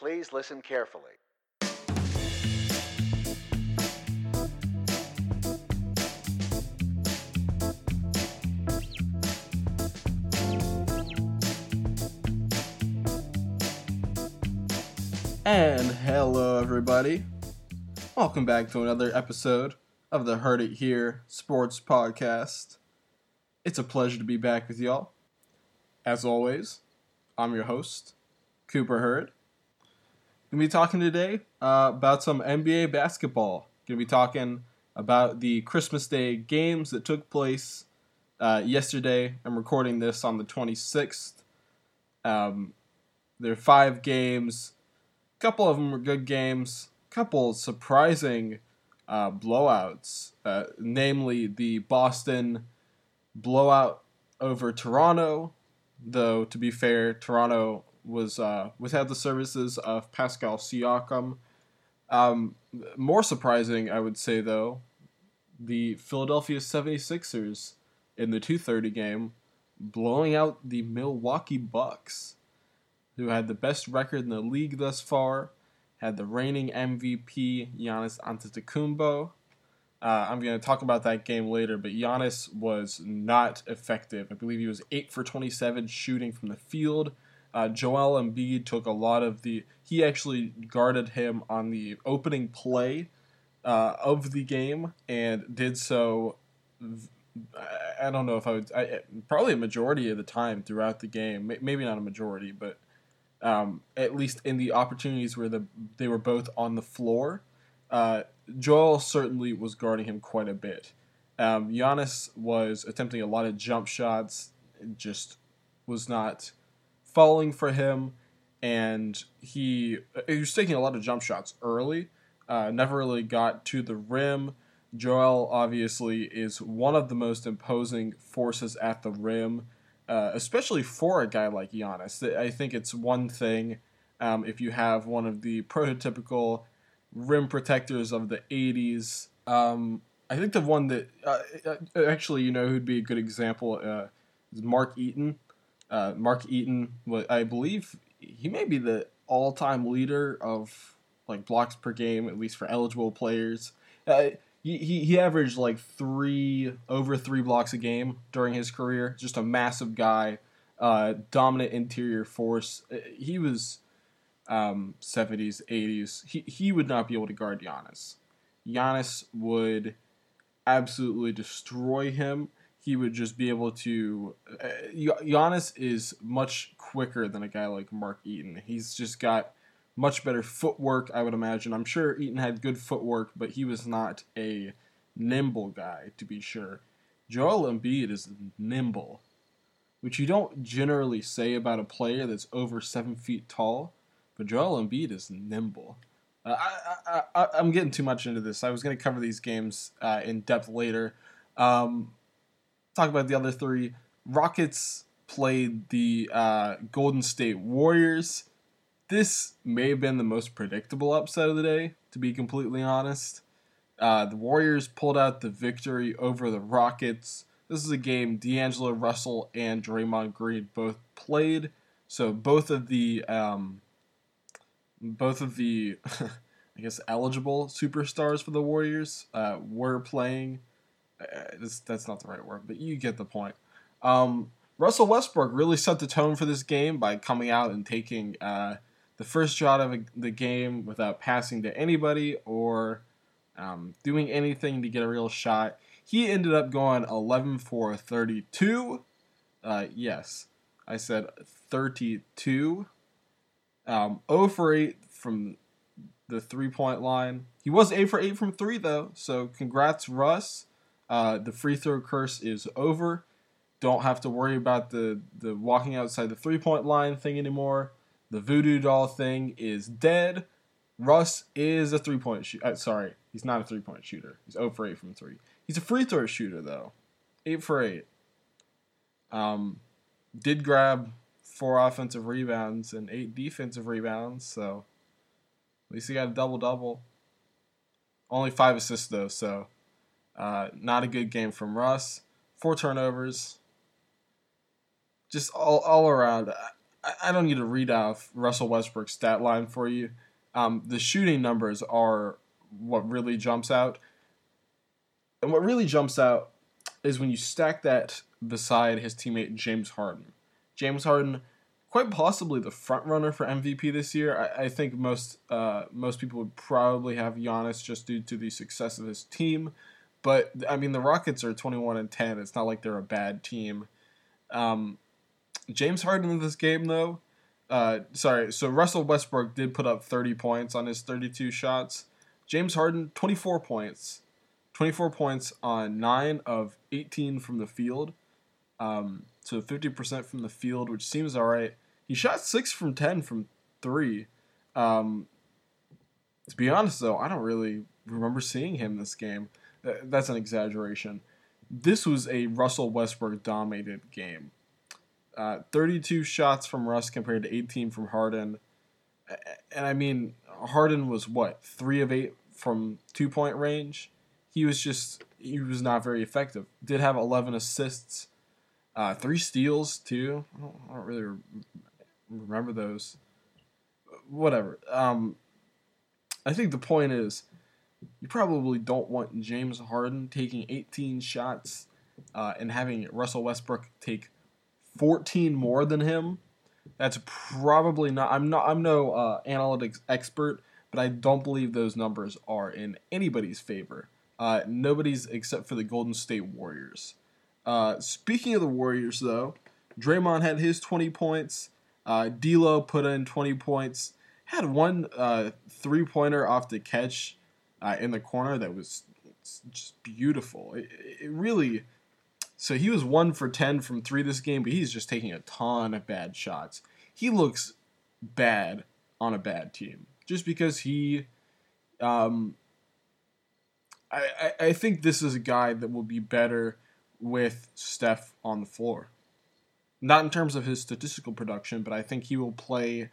Please listen carefully. And hello, everybody. Welcome back to another episode of the Heard It Here Sports Podcast. It's a pleasure to be back with y'all. As always, I'm your host, Cooper Hurd. Gonna be talking today uh, about some NBA basketball. Gonna be talking about the Christmas Day games that took place uh, yesterday. I'm recording this on the 26th. Um, there are five games A couple of them were good games. A Couple surprising uh, blowouts, uh, namely the Boston blowout over Toronto. Though to be fair, Toronto was uh, without the services of Pascal Siakam. Um, more surprising, I would say though, the Philadelphia 76ers in the 2:30 game blowing out the Milwaukee Bucks who had the best record in the league thus far, had the reigning MVP Giannis Antetokounmpo. Uh, I'm going to talk about that game later, but Giannis was not effective. I believe he was 8 for 27 shooting from the field. Uh, Joel Embiid took a lot of the. He actually guarded him on the opening play uh, of the game and did so. I don't know if I would. I, probably a majority of the time throughout the game. Maybe not a majority, but um, at least in the opportunities where the they were both on the floor, uh, Joel certainly was guarding him quite a bit. Um, Giannis was attempting a lot of jump shots, just was not falling for him, and he he was taking a lot of jump shots early. Uh, never really got to the rim. Joel obviously is one of the most imposing forces at the rim uh, especially for a guy like Giannis. I think it's one thing um, if you have one of the prototypical rim protectors of the 80s. Um, I think the one that uh, uh, actually, you know, who'd be a good example uh, is Mark Eaton. Uh, Mark Eaton, I believe he may be the all-time leader of like blocks per game, at least for eligible players. Uh, he, he, averaged like three over three blocks a game during his career. Just a massive guy, uh, dominant interior force. Uh, he was um, 70s, 80s. He he would not be able to guard Giannis. Giannis would absolutely destroy him. He would just be able to. Uh, Giannis is much quicker than a guy like Mark Eaton. He's just got much better footwork, I would imagine. I'm sure Eaton had good footwork, but he was not a nimble guy, to be sure. Joel Embiid is nimble, which you don't generally say about a player that's over seven feet tall, but Joel Embiid is nimble. Uh, I, I, I, am getting too much into this. I was going to cover these games uh, in depth later. Um, talk about the other three. Rockets played the uh, Golden State Warriors this may have been the most predictable upset of the day, to be completely honest. Uh, the Warriors pulled out the victory over the Rockets. This is a game D'Angelo Russell and Draymond Green both played, so both of the um, both of the I guess eligible superstars for the Warriors uh, were playing. Uh, this, that's not the right word, but you get the point. Um, Russell Westbrook really set the tone for this game by coming out and taking uh, the first shot of the game without passing to anybody or um, doing anything to get a real shot. He ended up going 11 for 32. Uh, yes, I said 32. Um, 0 for 8 from the three point line. He was 8 for 8 from 3, though, so congrats, Russ. Uh, the free throw curse is over. Don't have to worry about the, the walking outside the three point line thing anymore. The voodoo doll thing is dead. Russ is a three point shooter. Uh, sorry, he's not a three point shooter. He's 0 for 8 from 3. He's a free throw shooter, though. 8 for 8. Um, did grab four offensive rebounds and eight defensive rebounds, so at least he got a double double. Only five assists, though, so uh, not a good game from Russ. Four turnovers. Just all, all around. I don't need to read off Russell Westbrook's stat line for you. Um, the shooting numbers are what really jumps out. And what really jumps out is when you stack that beside his teammate James Harden. James Harden, quite possibly the front runner for MVP this year. I, I think most uh, most people would probably have Giannis just due to the success of his team. But I mean, the Rockets are 21 and 10. It's not like they're a bad team. Um, James Harden in this game, though. Uh, sorry, so Russell Westbrook did put up 30 points on his 32 shots. James Harden, 24 points. 24 points on 9 of 18 from the field. Um, so 50% from the field, which seems all right. He shot 6 from 10 from 3. Um, to be honest, though, I don't really remember seeing him this game. That's an exaggeration. This was a Russell Westbrook dominated game. Uh, 32 shots from Russ compared to 18 from Harden. And I mean, Harden was what, 3 of 8 from two point range? He was just, he was not very effective. Did have 11 assists, uh, 3 steals too. I don't, I don't really remember those. Whatever. Um, I think the point is, you probably don't want James Harden taking 18 shots uh, and having Russell Westbrook take 14 more than him. That's probably not. I'm not. I'm no uh, analytics expert, but I don't believe those numbers are in anybody's favor. Uh, nobody's except for the Golden State Warriors. Uh, speaking of the Warriors, though, Draymond had his 20 points. Uh, D'Lo put in 20 points. Had one uh, three pointer off the catch uh, in the corner that was just beautiful. It, it really so he was one for 10 from three this game, but he's just taking a ton of bad shots. He looks bad on a bad team just because he. Um, I, I, I think this is a guy that will be better with Steph on the floor. Not in terms of his statistical production, but I think he will play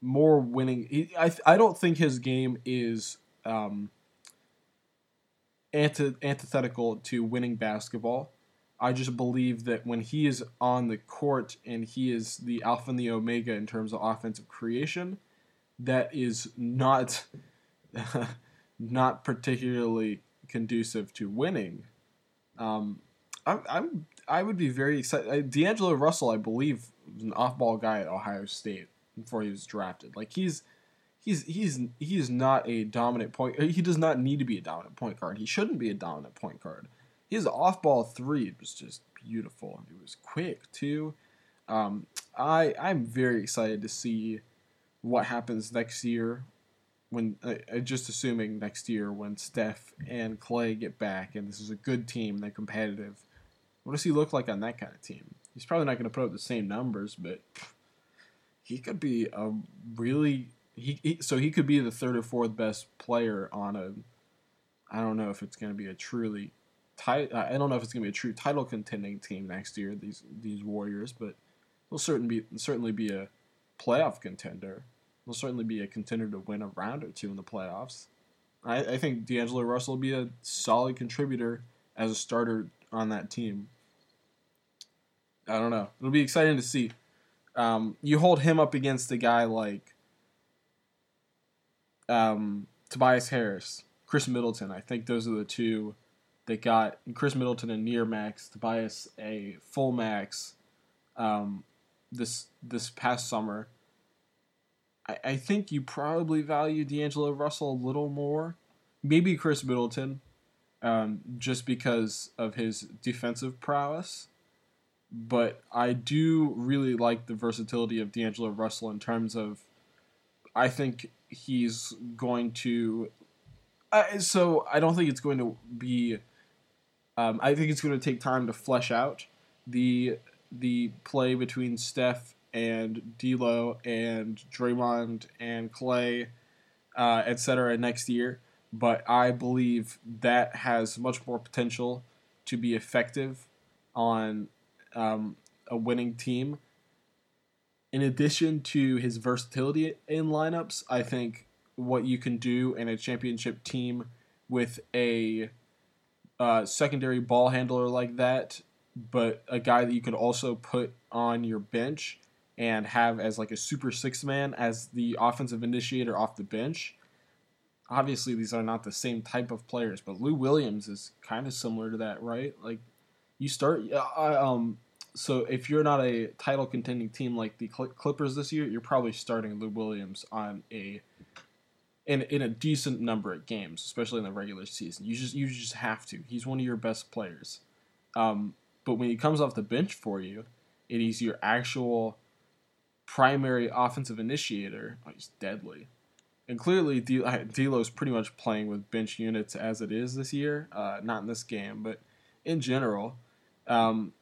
more winning. He, I, I don't think his game is um, anti, antithetical to winning basketball. I just believe that when he is on the court and he is the alpha and the omega in terms of offensive creation, that is not not particularly conducive to winning. Um, I, I'm I would be very excited. D'Angelo Russell, I believe, was an off-ball guy at Ohio State before he was drafted. Like he's he's he's he's not a dominant point. He does not need to be a dominant point guard. He shouldn't be a dominant point guard his off ball three was just beautiful. It was quick too. Um, I I'm very excited to see what happens next year. When uh, uh, just assuming next year when Steph and Klay get back and this is a good team, they're competitive. What does he look like on that kind of team? He's probably not going to put up the same numbers, but he could be a really he, he so he could be the third or fourth best player on a I don't know if it's going to be a truly tight I don't know if it's going to be a true title contending team next year. These these Warriors, but they'll certainly be certainly be a playoff contender. They'll certainly be a contender to win a round or two in the playoffs. I, I think D'Angelo Russell will be a solid contributor as a starter on that team. I don't know. It'll be exciting to see. Um, you hold him up against a guy like um, Tobias Harris, Khris Middleton. I think those are the two that got Khris Middleton a near max, Tobias a full max, um, this this past summer. I, I think you probably value D'Angelo Russell a little more, maybe Khris Middleton, um, just because of his defensive prowess. But I do really like the versatility of D'Angelo Russell in terms of, I think he's going to. Uh, so I don't think it's going to be um, I think it's going to take time to flesh out the the play between Steph and D'Lo and Draymond and Klay, uh, etc. next year. But I believe that has much more potential to be effective on um, a winning team. In addition to his versatility in lineups, I think what you can do in a championship team with a uh, secondary ball handler like that, but a guy that you could also put on your bench and have as like a super six man as the offensive initiator off the bench. Obviously, these are not the same type of players, but Lou Williams is kind of similar to that, right? Like, you start, I, um, so if you're not a title contending team like the Clippers this year, you're probably starting Lou Williams on a in in a decent number of games, especially in the regular season. You just you just have to. He's one of your best players. Um, but when he comes off the bench for you, and he's your actual primary offensive initiator, oh, he's deadly. And clearly, D'Lo's pretty much playing with bench units as it is this year. Uh, not in this game, but in general. Um,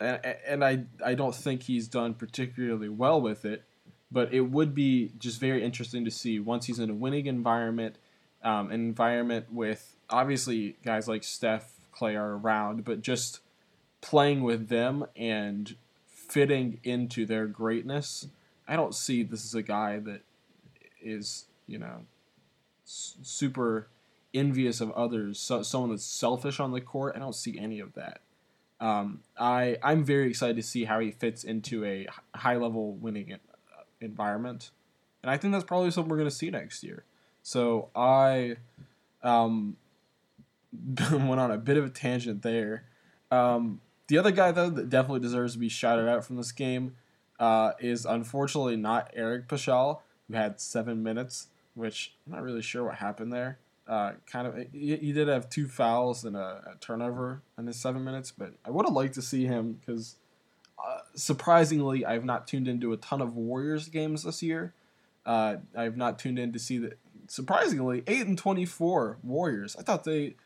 and, and I I don't think he's done particularly well with it. But it would be just very interesting to see once he's in a winning environment, um, an environment with obviously guys like Steph, Klay are around, but just playing with them and fitting into their greatness. I don't see this as a guy that is, you know, super envious of others, so, someone that's selfish on the court. I don't see any of that. Um, I I'm very excited to see how he fits into a high level winning environment, and I think that's probably something we're going to see next year. So I um, went on a bit of a tangent there. Um, the other guy though that definitely deserves to be shouted out from this game uh, is unfortunately not Eric Paschall, who had seven minutes, which I'm not really sure what happened there. Uh, kind of, he, he, did have two fouls and a, a turnover in his seven minutes, but I would have liked to see him because uh, surprisingly, I've not tuned into a ton of Warriors games this year. Uh, I've not tuned in to see that. Surprisingly, eight and twenty-four Warriors. I thought they,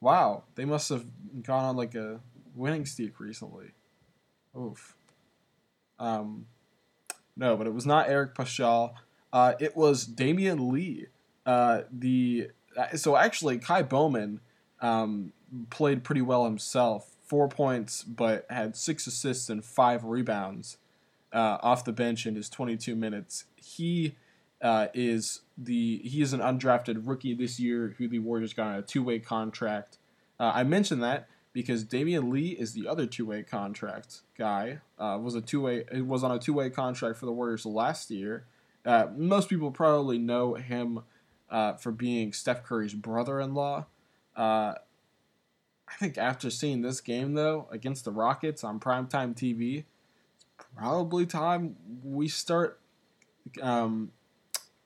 wow, they must have gone on like a winning streak recently. Oof. Um, no, but it was not Eric Paschall. Uh, it was Damion Lee. Uh, the so actually Ky Bowman um, played pretty well himself four points, but had six assists and five rebounds uh, off the bench in his 22 minutes. He uh, is the he is an undrafted rookie this year who the Warriors got on a two way contract. Uh, I mentioned that because Damion Lee is the other two way contract guy. Uh, was a two way was on a two way contract for the Warriors last year. Uh, most people probably know him uh, for being Steph Curry's brother in law. I think after seeing this game though against the Rockets on primetime TV, it's probably time we start um,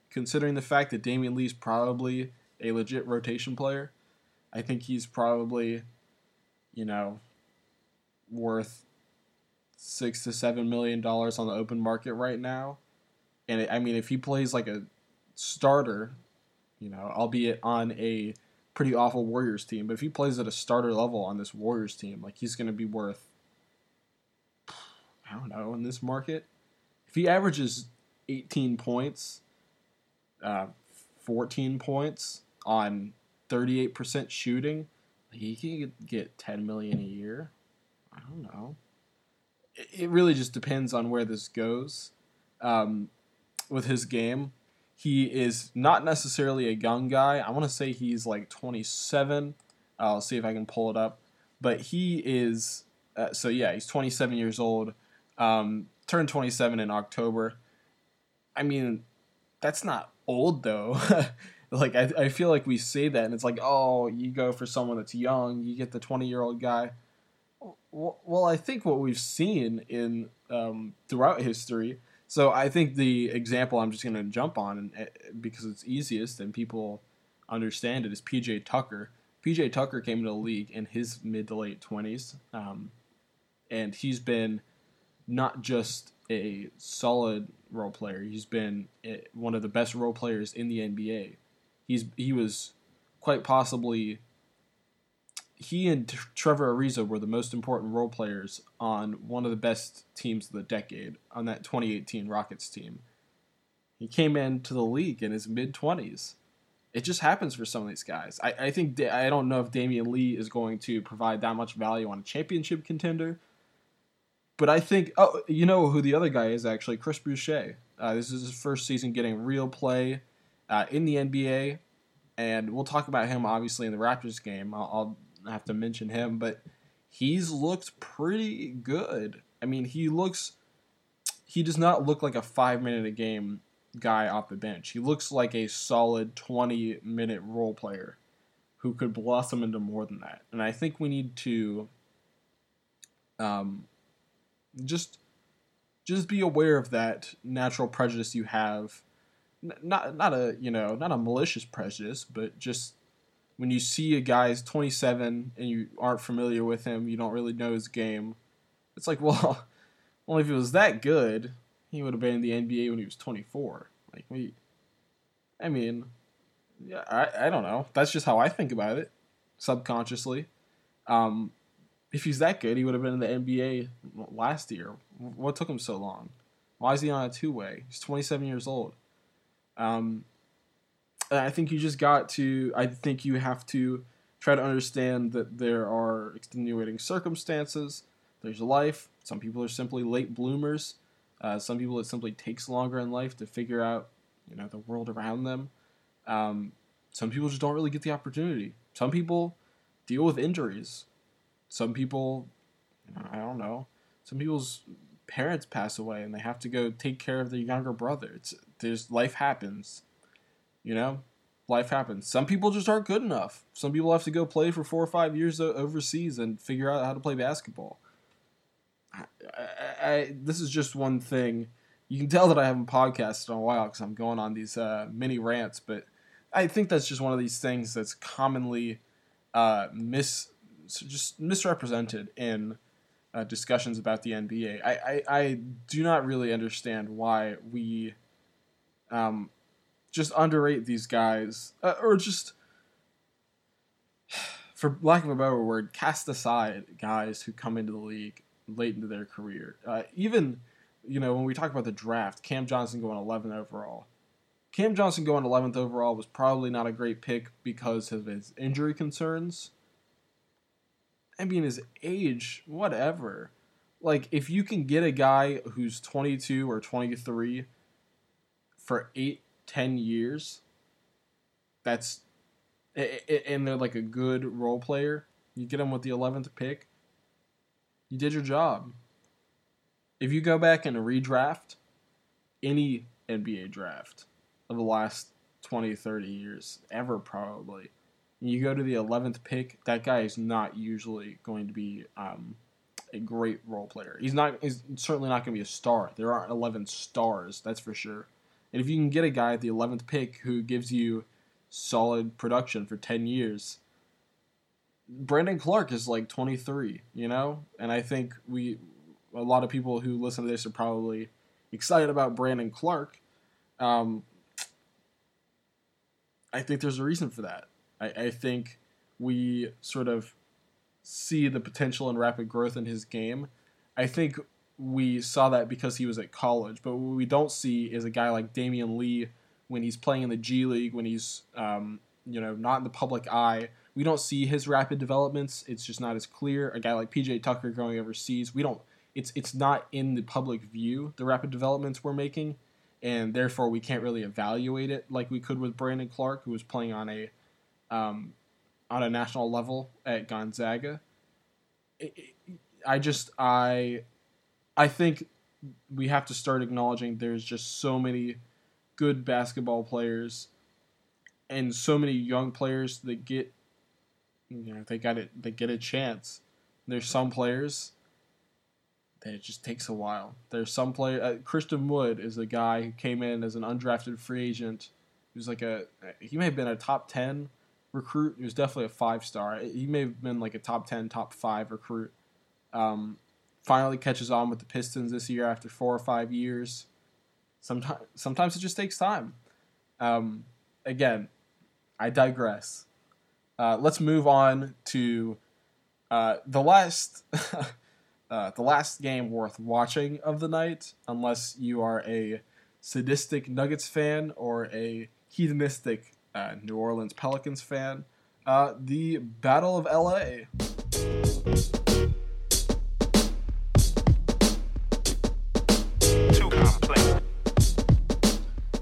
considering the fact that Damion Lee's probably a legit rotation player. I think he's probably, you know, worth six to seven million dollars on the open market right now. And I mean, if he plays like a starter, you know, albeit on a pretty awful Warriors team, but if he plays at a starter level on this Warriors team, like he's going to be worth, I don't know, in this market. If he averages 18 points, uh, 14 points on 38% shooting, he can get 10 million a year. I don't know. It really just depends on where this goes um, with his game. He is not necessarily a young guy. I want to say he's like 27. I'll see if I can pull it up. But he is, uh, so yeah, he's 27 years old. Um, turned 27 in October. I mean, that's not old though. like I, I feel like we say that and it's like oh you go for someone that's young you get the 20 year old guy well i think what we've seen in um, throughout history so I think the example I'm just going to jump on and, because it's easiest and people understand it is PJ Tucker. PJ Tucker came into the league in his mid to late 20s, um, and he's been not just a solid role player. He's been eh, one of the best role players in the NBA. He's he was quite possibly he and Trevor Ariza were the most important role players on one of the best teams of the decade on that 2018 Rockets team. He came into the league in his mid 20s. It just happens for some of these guys. I, I think I don't know if Damion Lee is going to provide that much value on a championship contender, but I think oh you know who the other guy is actually Chris Boucher. Uh, this is his first season getting real play uh, in the NBA, and we'll talk about him obviously in the Raptors game. I'll, I'll have to mention him, but he's looked pretty good. I mean, he looks he does not look like a five minute a game guy off the bench. He looks like a solid 20 minute role player who could blossom into more than that. And I think we need to um, just just be aware of that natural prejudice you have. not not a you know not a malicious prejudice, but just when you see a guy's 27 and you aren't familiar with him, you don't really know his game. It's like, well, well, if he was that good, he would have been in the NBA when he was 24. Like we, I mean, yeah, I, I don't know. That's just how I think about it, subconsciously. Um, if he's that good, he would have been in the NBA last year. What took him so long? Why is he on a two way? He's 27 years old. Um, I think you just got to. I think you have to try to understand that there are extenuating circumstances. There's life. Some people are simply late bloomers. Uh, some people it simply takes longer in life to figure out, you know, the world around them. Um, some people just don't really get the opportunity. Some people deal with injuries. Some people, I don't know. Some people's parents pass away and they have to go take care of their younger brother. It's there's life happens. You know, life happens. Some people just aren't good enough. Some people have to go play for four or five years overseas and figure out how to play basketball. I, I, I, this is just one thing. You can tell that I haven't podcasted in a while because I'm going on these uh, mini rants, but I think that's just one of these things that's commonly uh, mis just misrepresented in uh, discussions about the NBA. I, I, I do not really understand why we um, just underrate these guys, uh, or just, for lack of a better word, cast aside guys who come into the league late into their career. Uh, even, you know, when we talk about the draft, Cam Johnson going 11 overall. Cam Johnson going 11th overall was probably not a great pick because of his injury concerns. I mean, his age, whatever. Like, if you can get a guy who's 22 or 23 for eight 10 years that's and they're like a good role player you get them with the 11th pick you did your job. If you go back and redraft any nba draft of the last 20 30 years ever probably you go to the 11th pick that guy is not usually going to be um, a great role player. He's not he's certainly not going to be a star. There aren't 11 stars that's for sure and if you can get a guy at the 11th pick who gives you solid production for 10 years, Brandon Clarke is like 23, you know? And I think we, a lot of people who listen to this are probably excited about Brandon Clarke. Um, I think there's a reason for that. I, I think we sort of see the potential and rapid growth in his game. I think we saw that because he was at college. But what we don't see is a guy like Damion Lee when he's playing in the G League, when he's um, you know not in the public eye. We don't see his rapid developments. It's just not as clear. A guy like PJ Tucker going overseas, we don't. It's it's not in the public view the rapid developments we're making, and therefore we can't really evaluate it like we could with Brandon Clarke, who was playing on a um, on a national level at Gonzaga. It, it, I just I I think we have to start acknowledging there's just so many good basketball players and so many young players that get you know they got it they get a chance. There's some players that it just takes a while. There's some player uh, Christian Wood is a guy who came in as an undrafted free agent. He was like a he may have been a top 10 recruit. He was definitely a five star. He may have been like a top 10, top 5 recruit. Um, finally catches on with the Pistons this year after four or five years. Sometimes, sometimes it just takes time. Um, again, I digress. Uh, let's move on to uh, the last, uh, the last game worth watching of the night, unless you are a sadistic Nuggets fan or a hedonistic uh, New Orleans Pelicans fan. Uh, the Battle of LA.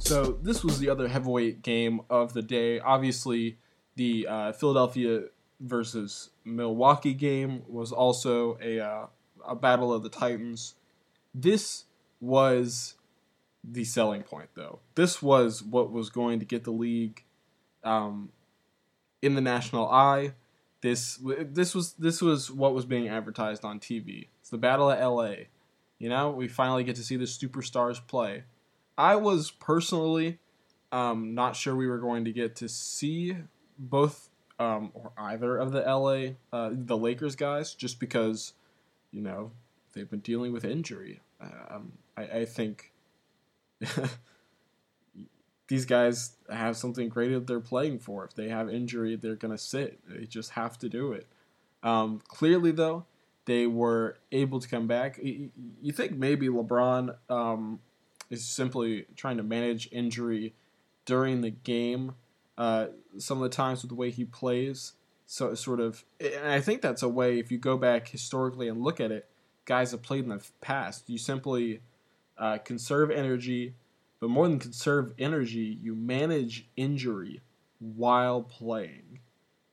So this was the other heavyweight game of the day. Obviously, the uh, Philadelphia versus Milwaukee game was also a uh, a battle of the Titans. This was the selling point, though. This was what was going to get the league um, in the national eye. This this was this was what was being advertised on TV. It's the Battle of L.A. You know, we finally get to see the superstars play. I was personally um, not sure we were going to get to see both um, or either of the LA uh, the Lakers guys, just because you know they've been dealing with injury. Um, I, I think these guys have something great that they're playing for. If they have injury, they're gonna sit. They just have to do it. Um, clearly, though, they were able to come back. You think maybe LeBron um, is simply trying to manage injury during the game. Uh, some of the times with the way he plays, so sort of, and I think that's a way. If you go back historically and look at it, guys have played in the past. You simply uh, conserve energy, but more than conserve energy, you manage injury while playing.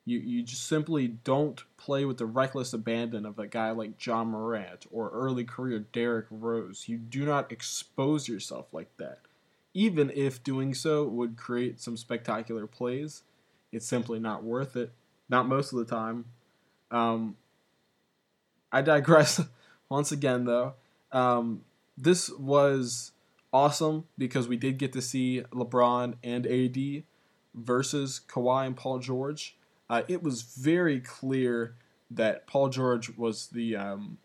You, you just simply don't play with the reckless abandon of a guy like Ja Morant or early career Derrick Rose. You do not expose yourself like that. Even if doing so would create some spectacular plays, it's simply not worth it. Not most of the time. Um, I digress once again, though. Um, this was awesome because we did get to see LeBron and AD versus Kawhi and Paul George. Uh, it was very clear that Paul George was the, um,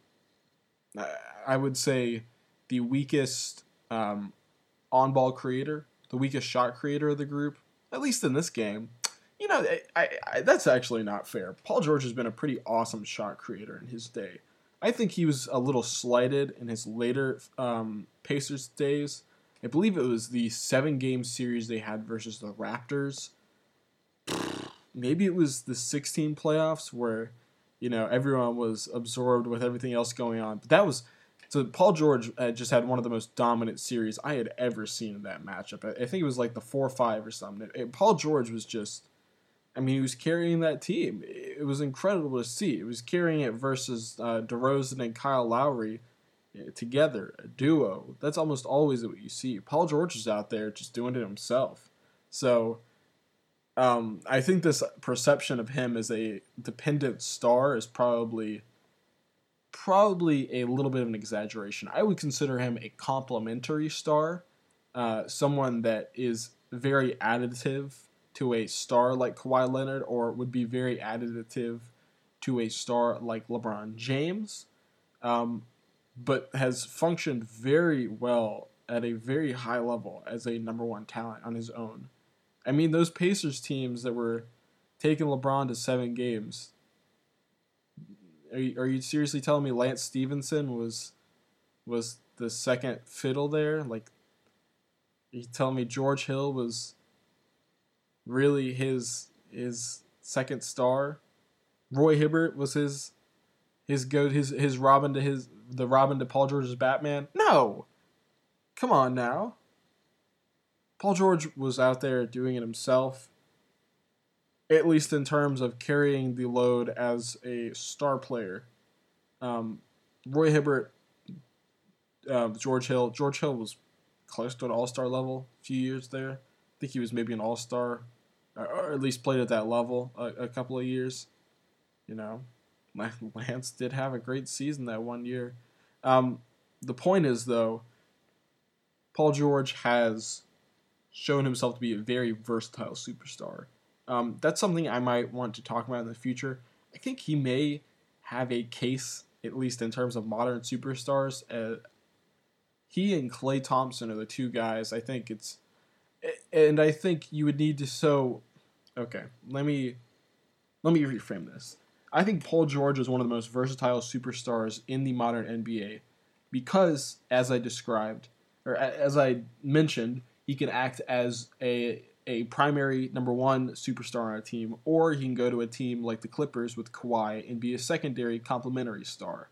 I would say, the weakest um, on ball creator, the weakest shot creator of the group, at least in this game. You know, I, I, that's actually not fair. Paul George has been a pretty awesome shot creator in his day. I think he was a little slighted in his later um, Pacers days. I believe it was the seven game series they had versus the Raptors. Maybe it was the 16 playoffs where, you know, everyone was absorbed with everything else going on. But that was so Paul George uh, just had one of the most dominant series I had ever seen in that matchup. I, think it was like the four five or something. It, it, Paul George was just I mean, he was carrying that team. It was incredible to see. He was carrying it versus uh, DeRozan and Kyle Lowry eh, together, a duo. That's almost always what you see. Paul George is out there just doing it himself. So um, I think this perception of him as a dependent star is probably probably a little bit of an exaggeration. I would consider him a complementary star, uh, someone that is very additive to a star like Kawhi Leonard or would be very additive to a star like LeBron James, um, but has functioned very well at a very high level as a number one talent on his own. I mean, those Pacers teams that were taking LeBron to seven games. Are you, are you seriously telling me Lance Stephenson was was the second fiddle there? Like, you telling me George Hill was really his his second star. Roy Hibbert was his his go his his Robin to his the Robin to Paul George's Batman. No, come on now. Paul George was out there doing it himself, at least in terms of carrying the load as a star player. Um, Roy Hibbert, uh, George Hill. George Hill was close to an All Star level a few years there. I think he was maybe an All Star or at least played at that level a, a couple of years. You know, Lance did have a great season that one year. Um, the point is, though, Paul George has shown himself to be a very versatile superstar. Um, that's something I might want to talk about in the future. I think he may have a case, at least in terms of modern superstars. Uh, he and Klay Thompson are the two guys. I think it's, and I think you would need to so Okay, let me let me reframe this. I think Paul George is one of the most versatile superstars in the modern NBA because, as I described, or as I mentioned, he can act as a a primary number one superstar on a team, or he can go to a team like the Clippers with Kawhi and be a secondary complementary star.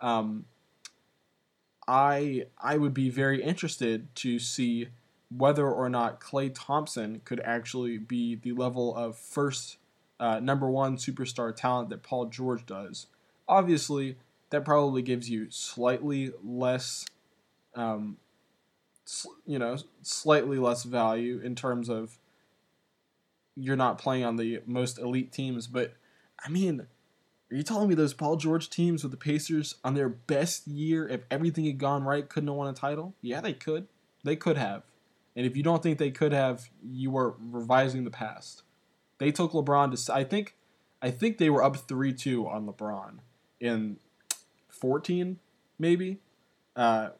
Um, I I would be very interested to see whether or not Klay Thompson could actually be the level of first uh, number one superstar talent that Paul George does. Obviously, that probably gives you slightly less um, you know, slightly less value in terms of you're not playing on the most elite teams. But I mean, are you telling me those Paul George teams with the Pacers on their best year, if everything had gone right, couldn't have won a title? Yeah, they could. They could have. And if you don't think they could have, you are revising the past. They took LeBron to. I think, I think they were up three two on LeBron in fourteen, maybe. Uh,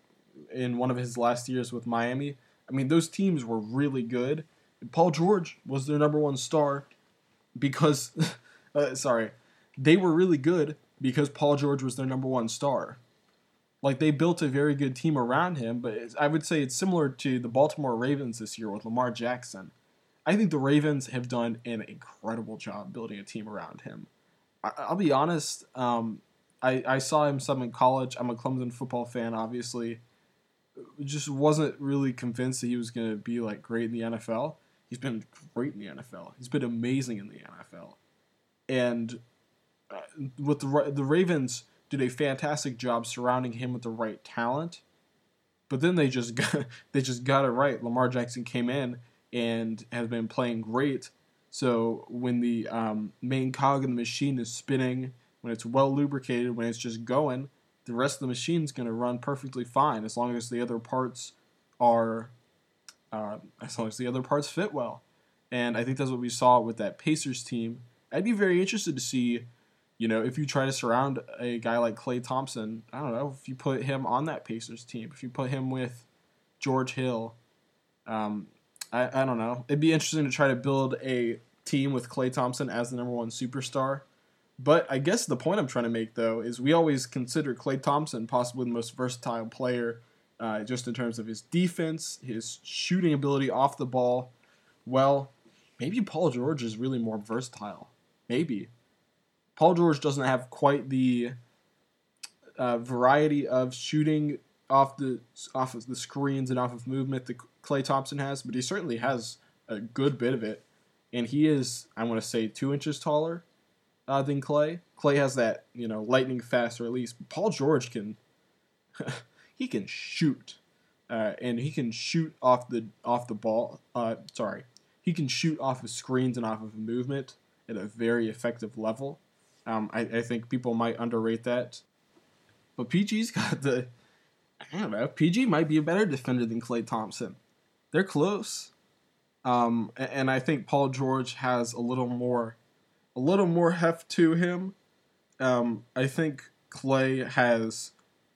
in one of his last years with Miami. I mean, those teams were really good. Paul George was their number one star because, uh, sorry, they were really good because Paul George was their number one star. Like they built a very good team around him, but I would say it's similar to the Baltimore Ravens this year with Lamar Jackson. I think the Ravens have done an incredible job building a team around him. I, will be honest. Um, I, I saw him some in college. I'm a Clemson football fan, obviously just wasn't really convinced that he was going to be like great in the NFL. He's been great in the NFL. He's been amazing in the NFL, and uh, with the the Ravens did a fantastic job surrounding him with the right talent. But then they just got they just got it right. Lamar Jackson came in and has been playing great. So when the um, main cog in the machine is spinning, when it's well lubricated, when it's just going, the rest of the machine's going to run perfectly fine as long as the other parts are uh, as long as the other parts fit well. And I think that's what we saw with that Pacers team. I'd be very interested to see, you know, if you try to surround a guy like Klay Thompson, I don't know, if you put him on that Pacers team, if you put him with George Hill, um, I, I don't know. It'd be interesting to try to build a team with Klay Thompson as the number one superstar but I guess the point I'm trying to make, though, is we always consider Klay Thompson possibly the most versatile player, uh, just in terms of his defense, his shooting ability off the ball. Well, maybe Paul George is really more versatile. Maybe. Paul George doesn't have quite the uh, variety of shooting off the off of the screens and off of movement that Klay Thompson has, but he certainly has a good bit of it. And he is, I want to say, two inches taller uh, than Klay. Klay has that you know lightning fast release. Paul George can he can shoot, uh, and he can shoot off the off the ball. Uh, sorry, he can shoot off of screens and off of movement at a very effective level. Um, I, I think people might underrate that. But PG's got the I don't know. PG might be a better defender than Klay Thompson. They're close. Um, and I think Paul George has a little more a little more heft to him. Um, I think Klay has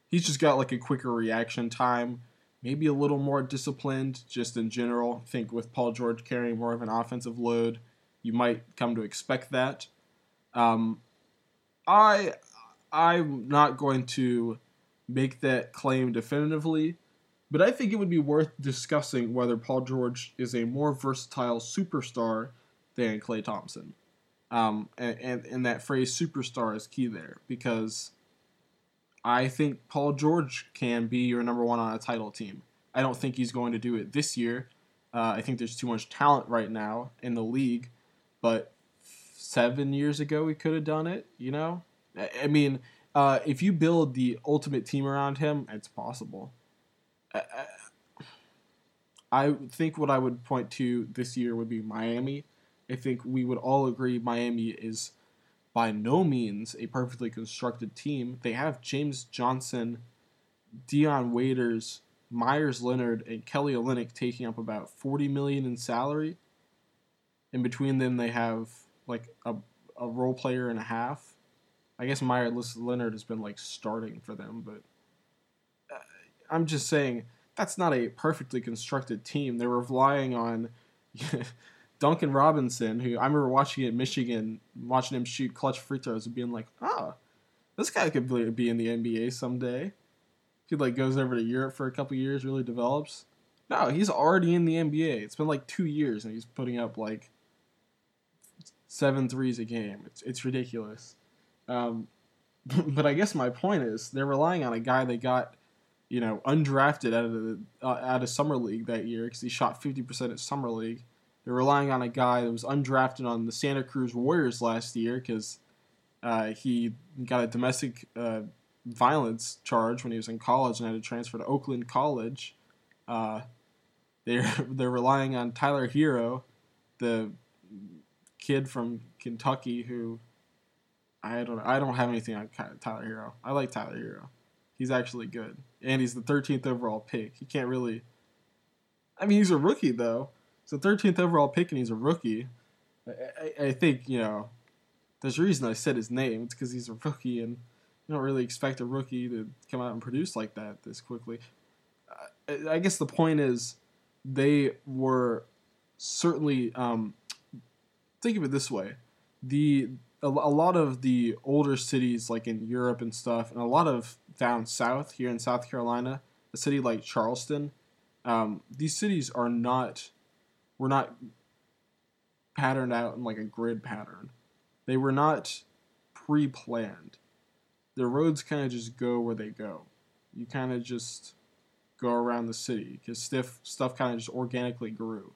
he's just got like a quicker reaction time, maybe a little more disciplined just in general. I think with Paul George carrying more of an offensive load, you might come to expect that. Um, I I'm not going to make that claim definitively, but I think it would be worth discussing whether Paul George is a more versatile superstar than Klay Thompson. Um, and, and, that phrase superstar is key there because I think Paul George can be your number one on a title team. I don't think he's going to do it this year. Uh, I think there's too much talent right now in the league, but seven years ago we could have done it. You know, I, I mean, uh, if you build the ultimate team around him, it's possible. I, I think what I would point to this year would be Miami. I think we would all agree Miami is by no means a perfectly constructed team. They have James Johnson, Dion Waiters, Meyers Leonard, and Kelly Olynyk taking up about forty million in salary. In between them, they have like a, a role player and a half. I guess Meyers Leonard has been like starting for them, but uh, I'm just saying that's not a perfectly constructed team. They're relying on Duncan Robinson, who I remember watching at Michigan, watching him shoot clutch free throws and being like, oh, this guy could be in the NBA someday. He like goes over to Europe for a couple years, really develops. No, he's already in the NBA. It's been like two years and he's putting up like seven threes a game. It's it's ridiculous. Um, but I guess my point is they're relying on a guy they got, you know, undrafted out of the uh, out of summer league that year because he shot fifty percent at summer league they're relying on a guy that was undrafted on the Santa Cruz Warriors last year because uh, he got a domestic uh, violence charge when he was in college and had to transfer to Oakland College. Uh, they're they're relying on Tyler Herro, the kid from Kentucky who I don't I don't have anything on Tyler Herro. I like Tyler Herro. He's actually good, and he's the 13th overall pick. He can't really. I mean, he's a rookie though. The 13th overall pick, and he's a rookie. I, I, I think you know. There's a reason I said his name. It's because he's a rookie, and you don't really expect a rookie to come out and produce like that this quickly. I, I guess the point is, they were certainly. Um, think of it this way: the a, a lot of the older cities, like in Europe and stuff, and a lot of down south here in South Carolina, a city like Charleston, um, these cities are not, were not patterned out in like a grid pattern. They were not pre-planned. The roads kind of just go where they go. You kind of just go around the city because stuff stuff kind of just organically grew.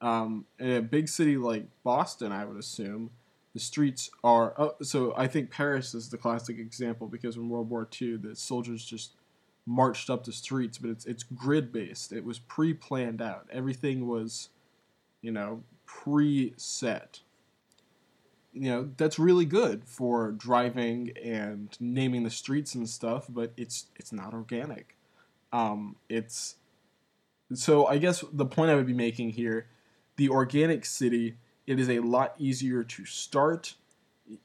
Um, in a big city like Boston, I would assume the streets are oh, so i think paris is the classic example because in world war ii the soldiers just marched up the streets but it's it's grid based it was pre-planned out everything was you know pre-set you know that's really good for driving and naming the streets and stuff but it's it's not organic um it's so i guess the point i would be making here the organic city it is a lot easier to start.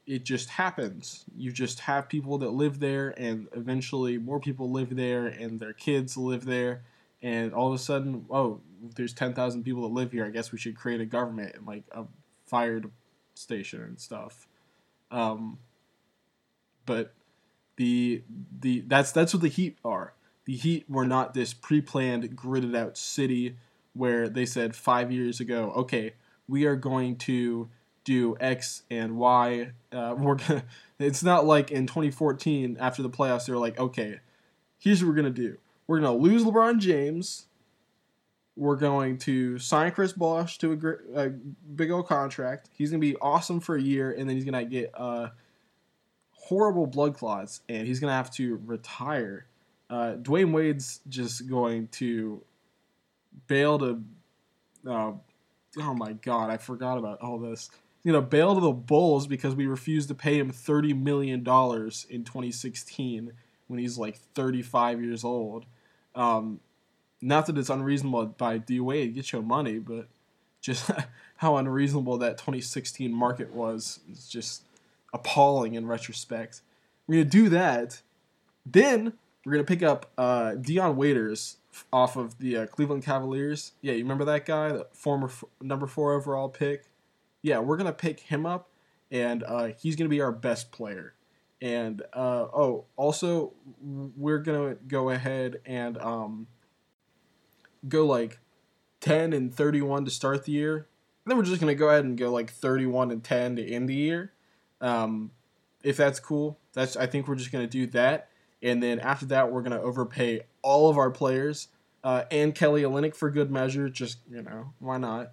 It just happens. You just have people that live there, and eventually more people live there, and their kids live there, and all of a sudden, oh, there's 10,000 people that live here. I guess we should create a government and like a fire station and stuff. Um, but the the that's that's what the Heat are. The Heat were not this pre-planned, gridded out city where they said five years ago, okay, we are going to do X and Y. Uh, we're gonna, it's not like in 2014 after the playoffs they were like, okay, here's what we're gonna do. We're gonna lose LeBron James. We're going to sign Chris Bosh to a, a big old contract. He's gonna be awesome for a year, and then he's gonna get uh, horrible blood clots, and he's gonna have to retire. Uh, Dwyane Wade's just going to bail to uh, oh my god, I forgot about all this. You know, bail to the Bulls because we refused to pay him thirty million dollars in 2016 when he's like 35 years old. Um, not that it's unreasonable by D Wade get your money, but just how unreasonable that 2016 market was is just appalling in retrospect. We're gonna do that. Then we're gonna pick up uh, Dion Waiters off of the uh, Cleveland Cavaliers. Yeah, you remember that guy, the former f- number four overall pick? Yeah, we're gonna pick him up, and uh, he's gonna be our best player. And uh, oh, also we're gonna go ahead and um, go like ten and thirty-one to start the year. And then we're just gonna go ahead and go like thirty-one and ten to end the year. Um, if that's cool, that's I think we're just gonna do that. And then after that, we're gonna overpay all of our players uh, and Kelly Olynyk for good measure. Just you know, why not?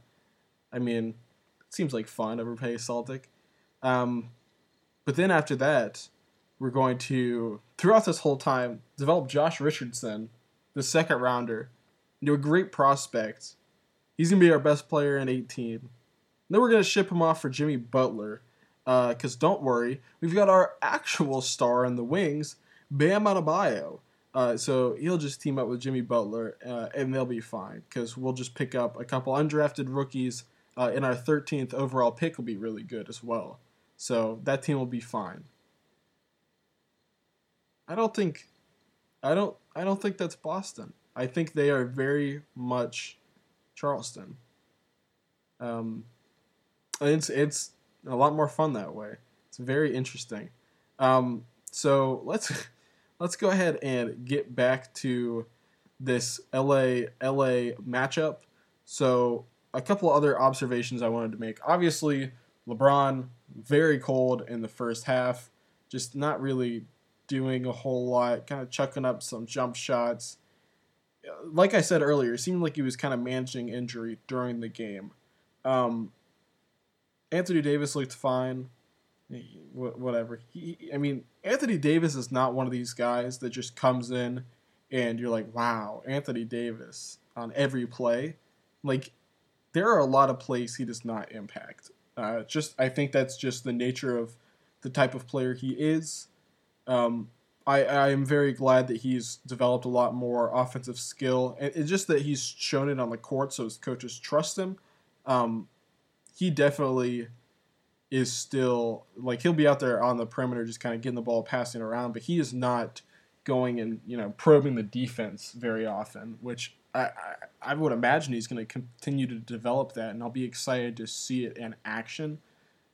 I mean, it seems like fun. Overpay Celtic. Um, but then after that, we're going to throughout this whole time develop Josh Richardson, the second rounder, into a great prospect. He's gonna be our best player in 18. Then we're gonna ship him off for Jimmy Butler. Because uh, don't worry, we've got our actual star in the wings, Bam Adebayo. Uh, so he'll just team up with Jimmy Butler, uh, and they'll be fine because we'll just pick up a couple undrafted rookies, uh, and our 13th overall pick will be really good as well. So that team will be fine. I don't think, I don't, I don't think that's Boston. I think they are very much Charleston. Um, it's it's a lot more fun that way. It's very interesting. Um, so let's let's go ahead and get back to this LA LA matchup. So a couple other observations I wanted to make. Obviously, LeBron very cold in the first half, just not really doing a whole lot, kind of chucking up some jump shots. Like I said earlier, it seemed like he was kind of managing injury during the game. Um, Anthony Davis looked fine. whatever. He, I mean, Anthony Davis is not one of these guys that just comes in and you're like, wow, Anthony Davis on every play. Like, there are a lot of plays he does not impact. Uh, just I think that's just the nature of the type of player he is. Um, I, I am very glad that he's developed a lot more offensive skill. And it's just that he's shown it on the court, so his coaches trust him. Um, he definitely is still like he'll be out there on the perimeter, just kind of getting the ball, passing around, but he is not going and you know probing the defense very often, which I, I, I would imagine he's going to continue to develop that, and I'll be excited to see it in action.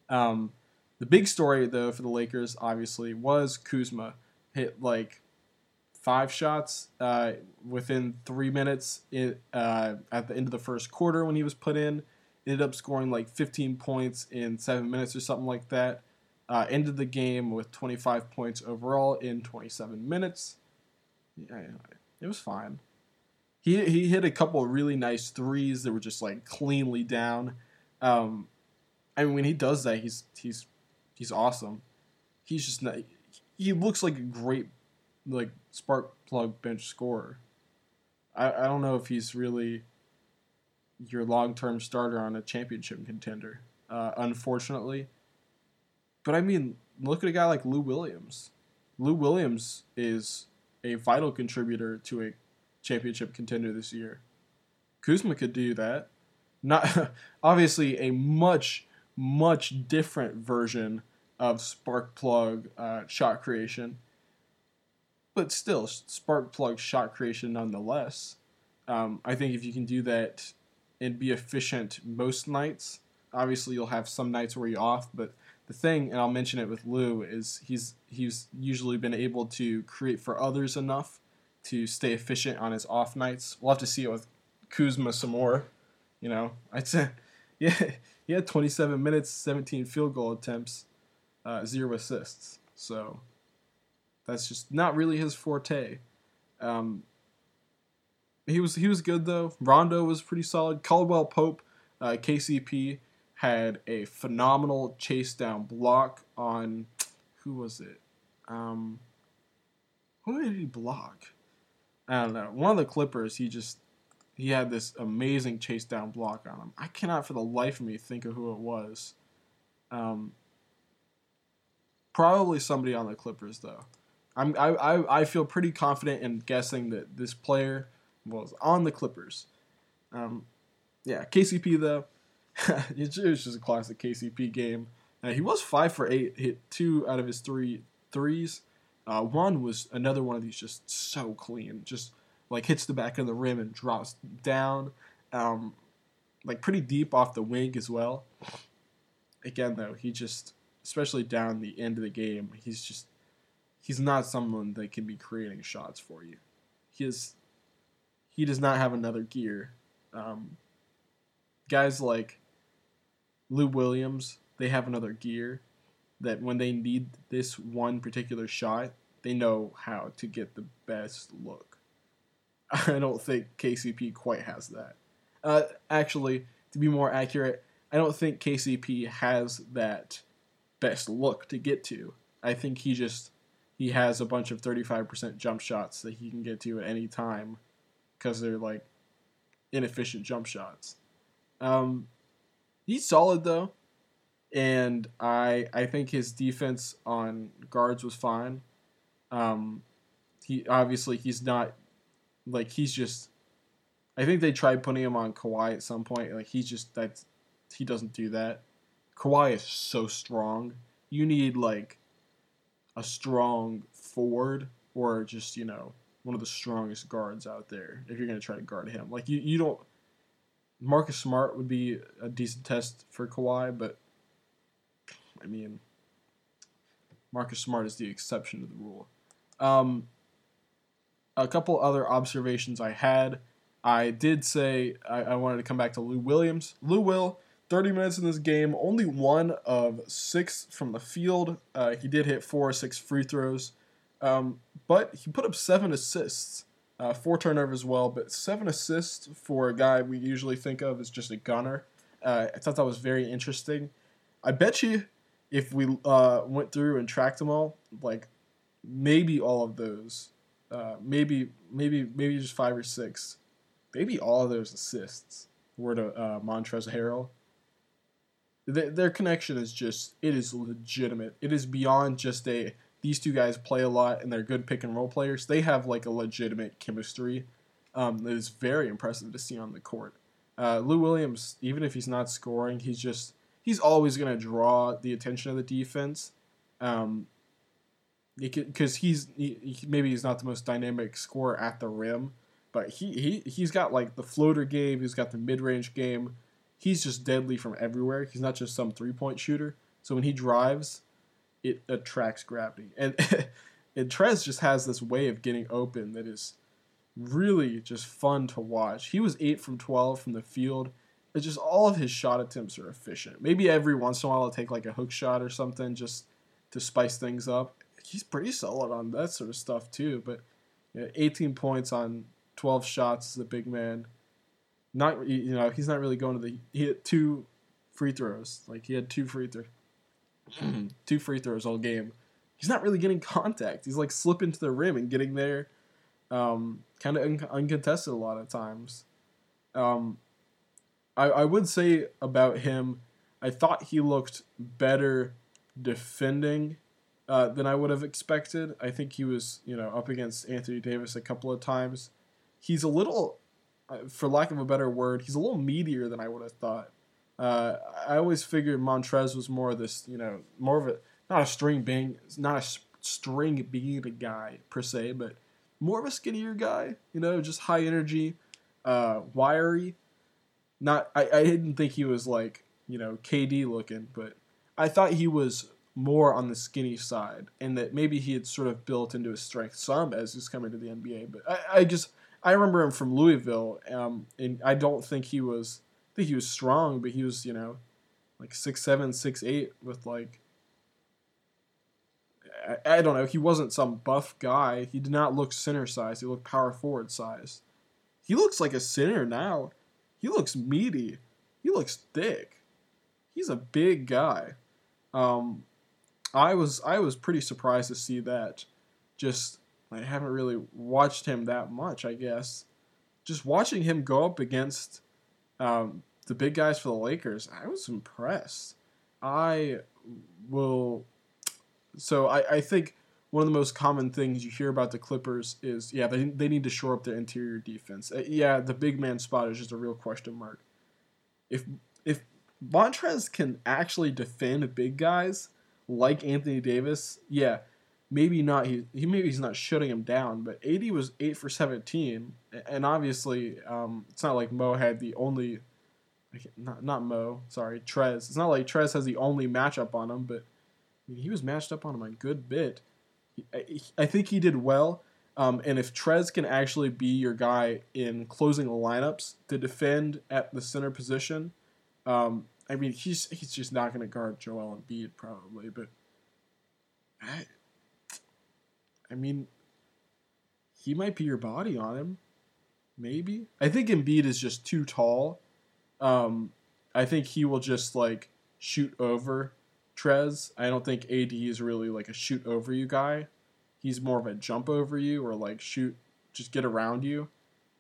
Um, the big story though for the Lakers obviously was Kuzma hit like five shots uh, within three minutes in, uh, at the end of the first quarter when he was put in. Ended up scoring like 15 points in seven minutes or something like that. Uh, ended the game with 25 points overall in 27 minutes. Yeah, it was fine. He he hit a couple of really nice threes that were just like cleanly down. Um, I mean, when he does that, he's he's he's awesome. He's just not. He looks like a great like spark plug bench scorer. I, I don't know if he's really your long term starter on a championship contender, uh, unfortunately. But I mean, look at a guy like Lou Williams. Lou Williams is a vital contributor to a championship contender this year. Kuzma could do that. Not obviously a much much different version of spark plug uh, shot creation, but still spark plug shot creation nonetheless. Um, I think if you can do that and be efficient most nights, obviously you'll have some nights where you're off, but the thing, and I'll mention it with Lou, is he's he's usually been able to create for others enough to stay efficient on his off nights. We'll have to see it with Kuzma some more. You know, I'd say, yeah, he had 27 minutes, 17 field goal attempts, uh, zero assists. So that's just not really his forte. Um, he was he was good though. Rondo was pretty solid. Caldwell Pope, uh, KCP had a phenomenal chase down block on who was it? Um, who did he block? I don't know. One of the Clippers, he just he had this amazing chase down block on him. I cannot for the life of me think of who it was. Um, probably somebody on the Clippers though. I'm I, I, I feel pretty confident in guessing that this player was on the Clippers. Um, yeah, KCP though, it was just a classic KCP game. Uh, he was five for eight, hit two out of his three threes. Uh, one was another one of these just so clean, just like hits the back of the rim and drops down, um, like pretty deep off the wing as well. Again, though, he just, especially down the end of the game, he's just, he's not someone that can be creating shots for you. He is, he does not have another gear. Um, guys like Lou Williams, they have another gear that when they need this one particular shot, they know how to get the best look. I don't think KCP quite has that. Uh, actually, to be more accurate, I don't think KCP has that best look to get to. I think he just he has a bunch of 35% jump shots that he can get to at any time because they're like inefficient jump shots. Um, he's solid though and I I think his defense on guards was fine. Um, he obviously he's not like he's just. I think they tried putting him on Kawhi at some point. Like he's just that he doesn't do that. Kawhi is so strong. You need like a strong forward or just you know one of the strongest guards out there if you're gonna try to guard him. Like you you don't. Marcus Smart would be a decent test for Kawhi, but I mean, Marcus Smart is the exception to the rule. Um, a couple other observations I had. I did say I, I, wanted to come back to Lou Williams. Lou Will, 30 minutes in this game, only one of six from the field. Uh, he did hit four or six free throws, um, but he put up seven assists, uh, four turnovers as well, but seven assists for a guy we usually think of as just a gunner. Uh, I thought that was very interesting. I bet you if we uh, went through and tracked them all, like maybe all of those, uh, maybe maybe maybe just five or six, maybe all of those assists were to uh, Montrezl Harrell. Th- their connection is just it is legitimate. It is beyond just a these two guys play a lot and they're good pick and roll players. They have like a legitimate chemistry um, that is very impressive to see on the court. Uh, Lou Williams, even if he's not scoring, he's just he's always going to draw the attention of the defense. Um, because he's he, maybe he's not the most dynamic scorer at the rim, but he, he he's got like the floater game, he's got the mid range game. He's just deadly from everywhere. He's not just some three point shooter. So when he drives, it attracts gravity. And and Trez just has this way of getting open that is really just fun to watch. He was eight from twelve from the field. It's just all of his shot attempts are efficient. Maybe every once in a while he'll take like a hook shot or something just to spice things up. He's pretty solid on that sort of stuff too. But you know, 18 points on 12 shots is a big man. Not you know he's not really going to the he hit two free throws like he had two free throws two free throws all game. He's not really getting contact. He's like slipping to the rim and getting there, um, kind of un- uncontested a lot of times. Um, I, I would say about him, I thought he looked better defending uh, than I would have expected. I think he was, you know, up against Anthony Davis a couple of times. He's a little, for lack of a better word, he's a little meatier than I would have thought. Uh, I always figured Montrez was more of this, you know, more of a not a string being, not a string being a guy per se, but more of a skinnier guy. You know, just high energy, uh, wiry. Not, I, I didn't think he was like you know KD looking, but I thought he was more on the skinny side, and that maybe he had sort of built into his strength some as he's coming to the NBA. But I, I just I remember him from Louisville, um, and I don't think he was I think he was strong, but he was, you know, like six seven, six eight with like I, I don't know. He wasn't some buff guy. He did not look center size. He looked power forward size. He looks like a center now. He looks meaty. He looks thick. He's a big guy. Um, I was I was pretty surprised to see that. Just I haven't really watched him that much. I guess just watching him go up against um, the big guys for the Lakers, I was impressed. I will. So I, I think one of the most common things you hear about the Clippers is yeah they, they need to shore up their interior defense. Uh, yeah, the big man spot is just a real question mark. If if Montrez can actually defend big guys like Anthony Davis, yeah, maybe not. He, he maybe he's not shutting him down, but AD was eight for seventeen, and obviously um, it's not like Mo had the only, not not Mo, sorry, Trez. It's not like Trez has the only matchup on him, but I mean, he was matched up on him a good bit. I, I think he did well. Um, and if Trez can actually be your guy in closing lineups to defend at the center position, um, I mean he's he's just not going to guard Joel Embiid probably, but I, I mean, he might be your body on him. Maybe. I think Embiid is just too tall. Um, I think he will just like shoot over Trez. I don't think AD is really like a shoot over you guy. He's more of a jump over you or like shoot, just get around you.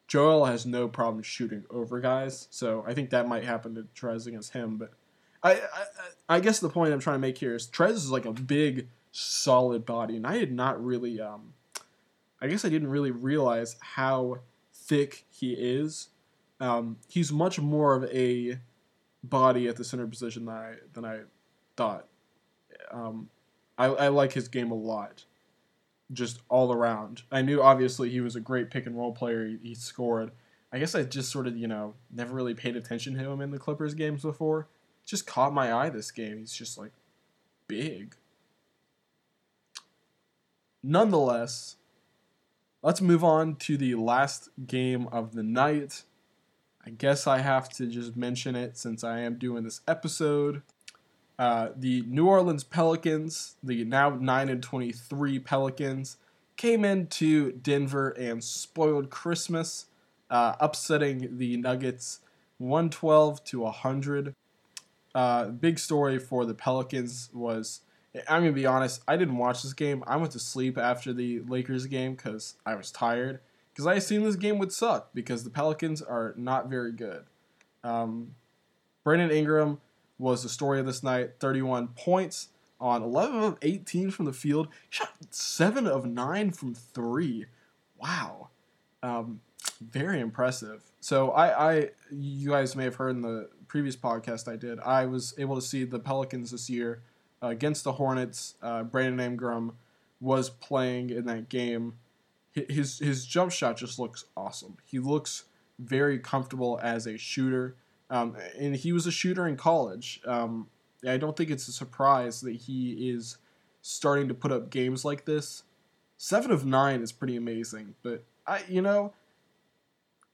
Joel has no problem shooting over guys, so I think that might happen to Trez against him. But I, I, I guess the point I'm trying to make here is Trez is like a big solid body, and I had not really, um, I guess I didn't really realize how thick he is. Um, he's much more of a body at the center position than I than I thought. Um, I, I like his game a lot, just all around. I knew obviously he was a great pick and roll player. He, he scored. I guess I just sort of you know never really paid attention to him in the Clippers games before. Just caught my eye this game. He's just like big nonetheless, let's move on to the last game of the night. I guess I have to just mention it since I am doing this episode. Uh, the New Orleans Pelicans, the now 9 and 23 Pelicans, came into Denver and spoiled Christmas, uh, upsetting the Nuggets 112 to 100. Uh, big story for the Pelicans was I'm gonna be honest. I didn't watch this game. I went to sleep after the Lakers game because I was tired. Because I assumed this game would suck because the Pelicans are not very good. Um, Brandon Ingram was the story of this night. 31 points on 11 of 18 from the field. Shot seven of nine from three. Wow, um, very impressive. So I, I, you guys may have heard in the previous podcast I did. I was able to see the Pelicans this year uh, against the Hornets. Uh, Brandon Ingram was playing in that game. His his jump shot just looks awesome. He looks very comfortable as a shooter, um, and he was a shooter in college. Um, I don't think it's a surprise that he is starting to put up games like this. Seven of nine is pretty amazing, but I, you know,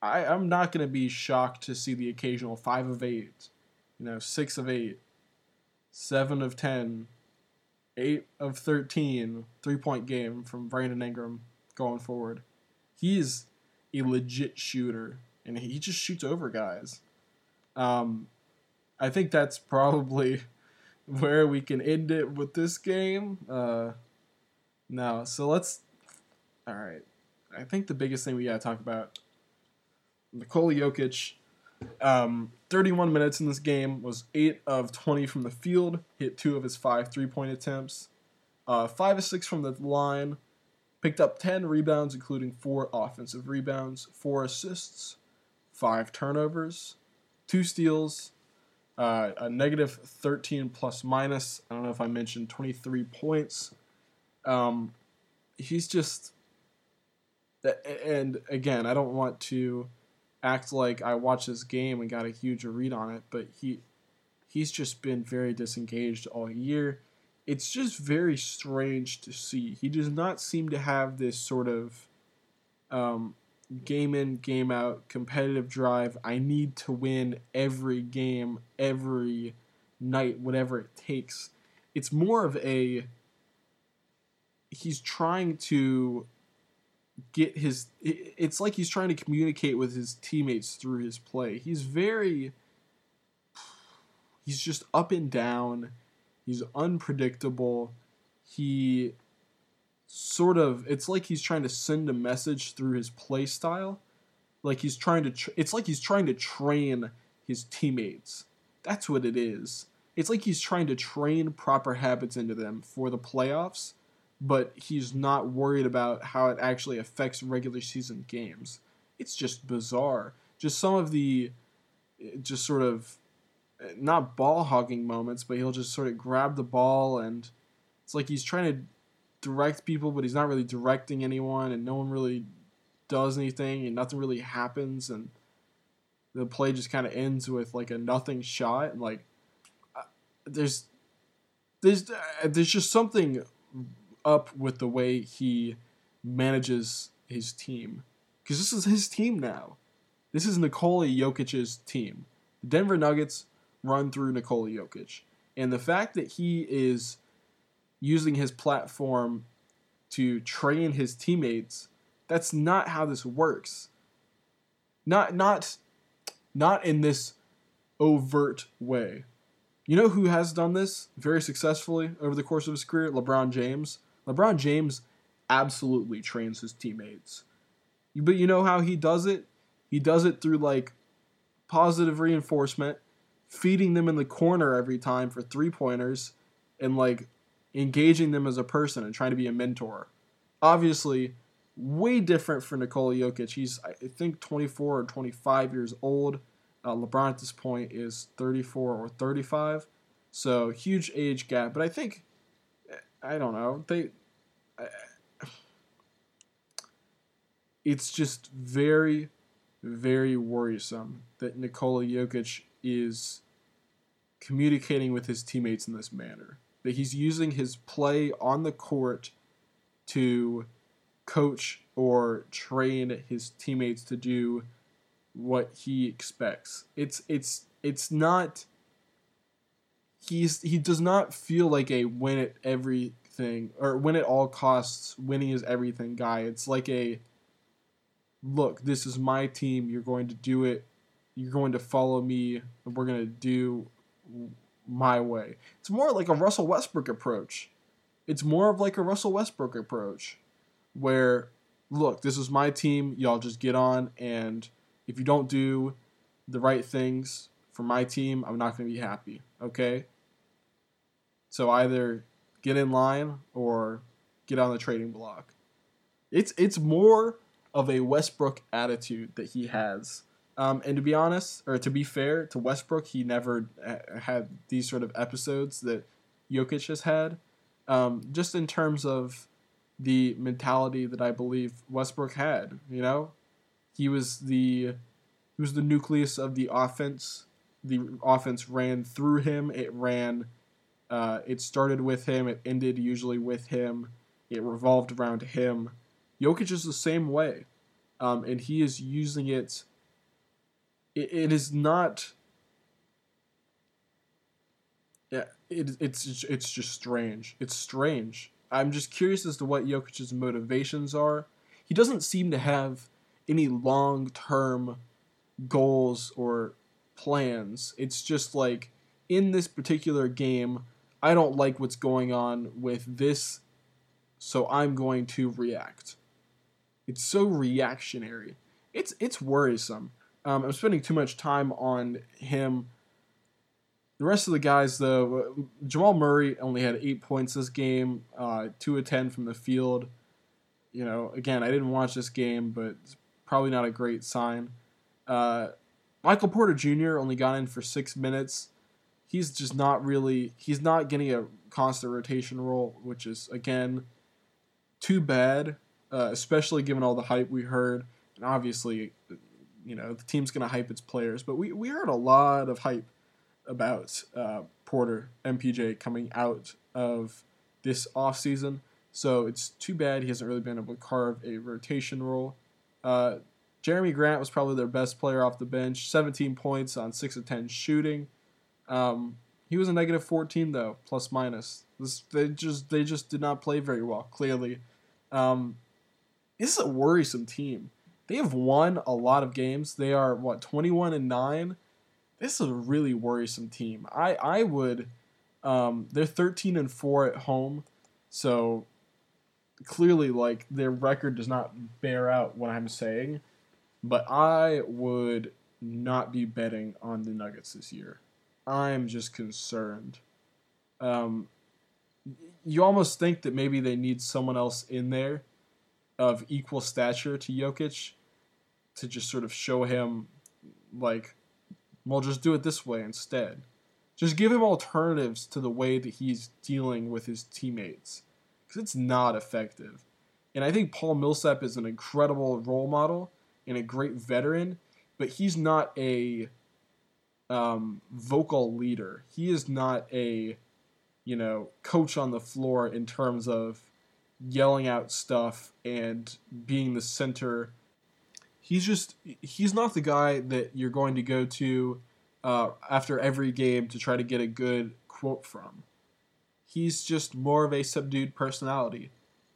I I'm not gonna be shocked to see the occasional five of eight, you know, six of eight, 7 of 10, 8 of 13 three point game from Brandon Ingram going forward. He's a legit shooter, and he just shoots over guys. Um, I think that's probably where we can end it with this game. Uh, no, so let's. All right. I think the biggest thing we got to talk about Nikola Jokic um, 31 minutes in this game was 8 of 20 from the field, hit 2 of his 5 three point attempts, uh, 5 of 6 from the line, picked up 10 rebounds, including 4 offensive rebounds, 4 assists, 5 turnovers, 2 steals, uh, a negative 13 plus minus. I don't know if I mentioned 23 points. Um, he's just. And again, I don't want to act like I watched this game and got a huge read on it, but he he's just been very disengaged all year. It's just very strange to see. He does not seem to have this sort of um, game in, game out competitive drive. I need to win every game, every night, whatever it takes. It's more of a he's trying to get his it's like he's trying to communicate with his teammates through his play. He's very he's just up and down. He's unpredictable. He sort of it's like he's trying to send a message through his play style. Like he's trying to tra- it's like he's trying to train his teammates. That's what it is. It's like he's trying to train proper habits into them for the playoffs but he's not worried about how it actually affects regular season games. It's just bizarre. Just some of the, just sort of, not ball hogging moments, but he'll just sort of grab the ball and it's like he's trying to direct people, but he's not really directing anyone, and no one really does anything, and nothing really happens, and the play just kind of ends with like a nothing shot, and like uh, there's there's uh, there's just something up with the way he manages his team. Because this is his team now. This is Nikola Jokic's team. The Denver Nuggets run through Nikola Jokic. And the fact that he is using his platform to train his teammates, that's not how this works. Not not not in this overt way. You know who has done this very successfully over the course of his career? LeBron James. LeBron James absolutely trains his teammates. But you know how he does it? He does it through like positive reinforcement, feeding them in the corner every time for three pointers, and like engaging them as a person and trying to be a mentor. Obviously, way different for Nikola Jokic. He's, I think, 24 or 25 years old. Uh, LeBron at this point is 34 or 35. So, huge age gap. But I think I don't know. They. it's just very, very worrisome that Nikola Jokic is communicating with his teammates in this manner. That he's using his play on the court to coach or train his teammates to do what he expects. It's it's it's not he's he does not feel like a win at everything or win at all costs, winning is everything guy. It's like a look, this is my team. You're going to do it. You're going to follow me. And we're going to do my way. It's more like a Russell Westbrook approach. It's more of like a Russell Westbrook approach where look, this is my team, y'all just get on and if you don't do the right things for my team, I'm not going to be happy, okay? So either get in line or get on the trading block. It's it's more of a Westbrook attitude that he has. Um, and to be honest, or to be fair to Westbrook, he never had these sort of episodes that Jokic has had. Um, just in terms of the mentality that I believe Westbrook had, you know, he was the he was the nucleus of the offense. The offense ran through him. It ran. Uh, it started with him. It ended usually with him. It revolved around him. Jokic is the same way, um, and he is using it. It, it is not. Yeah, it, it's it's just strange. It's strange. I'm just curious as to what Jokic's motivations are. He doesn't seem to have any long term goals or plans. It's just like in this particular game, I don't like what's going on with this, so I'm going to react. It's so reactionary. It's it's worrisome. Um, I'm spending too much time on him. The rest of the guys, though, Jamal Murray only had eight points this game, uh, two of ten from the field. You know, again, I didn't watch this game, but it's probably not a great sign. Uh, Michael Porter Jr. only got in for six minutes. He's just not really. He's not getting a constant rotation role, which is again too bad uh, especially given all the hype we heard. And obviously, you know, the team's going to hype its players, but we, we heard a lot of hype about uh, Porter, MPJ, coming out of this offseason. So it's too bad he hasn't really been able to carve a rotation role. Uh, Jerami Grant was probably their best player off the bench, 17 points on 6 of 10 shooting. Um, he was a negative 14 though, plus minus. This, they just they just did not play very well. Clearly, um, this is a worrisome team. They have won a lot of games. They are what 21 and 9. This is a really worrisome team. I I would um, they're 13 and 4 at home. So clearly like their record does not bear out what I'm saying, but I would not be betting on the Nuggets this year. I'm just concerned. Um, you almost think that maybe they need someone else in there of equal stature to Jokic to just sort of show him like well just do it this way instead. Just give him alternatives to the way that he's dealing with his teammates cuz it's not effective. And I think Paul Millsap is an incredible role model and a great veteran, but he's not a um, vocal leader. He is not a you know coach on the floor in terms of yelling out stuff and being the center. He's just he's not the guy that you're going to go to uh, after every game to try to get a good quote from. He's just more of a subdued personality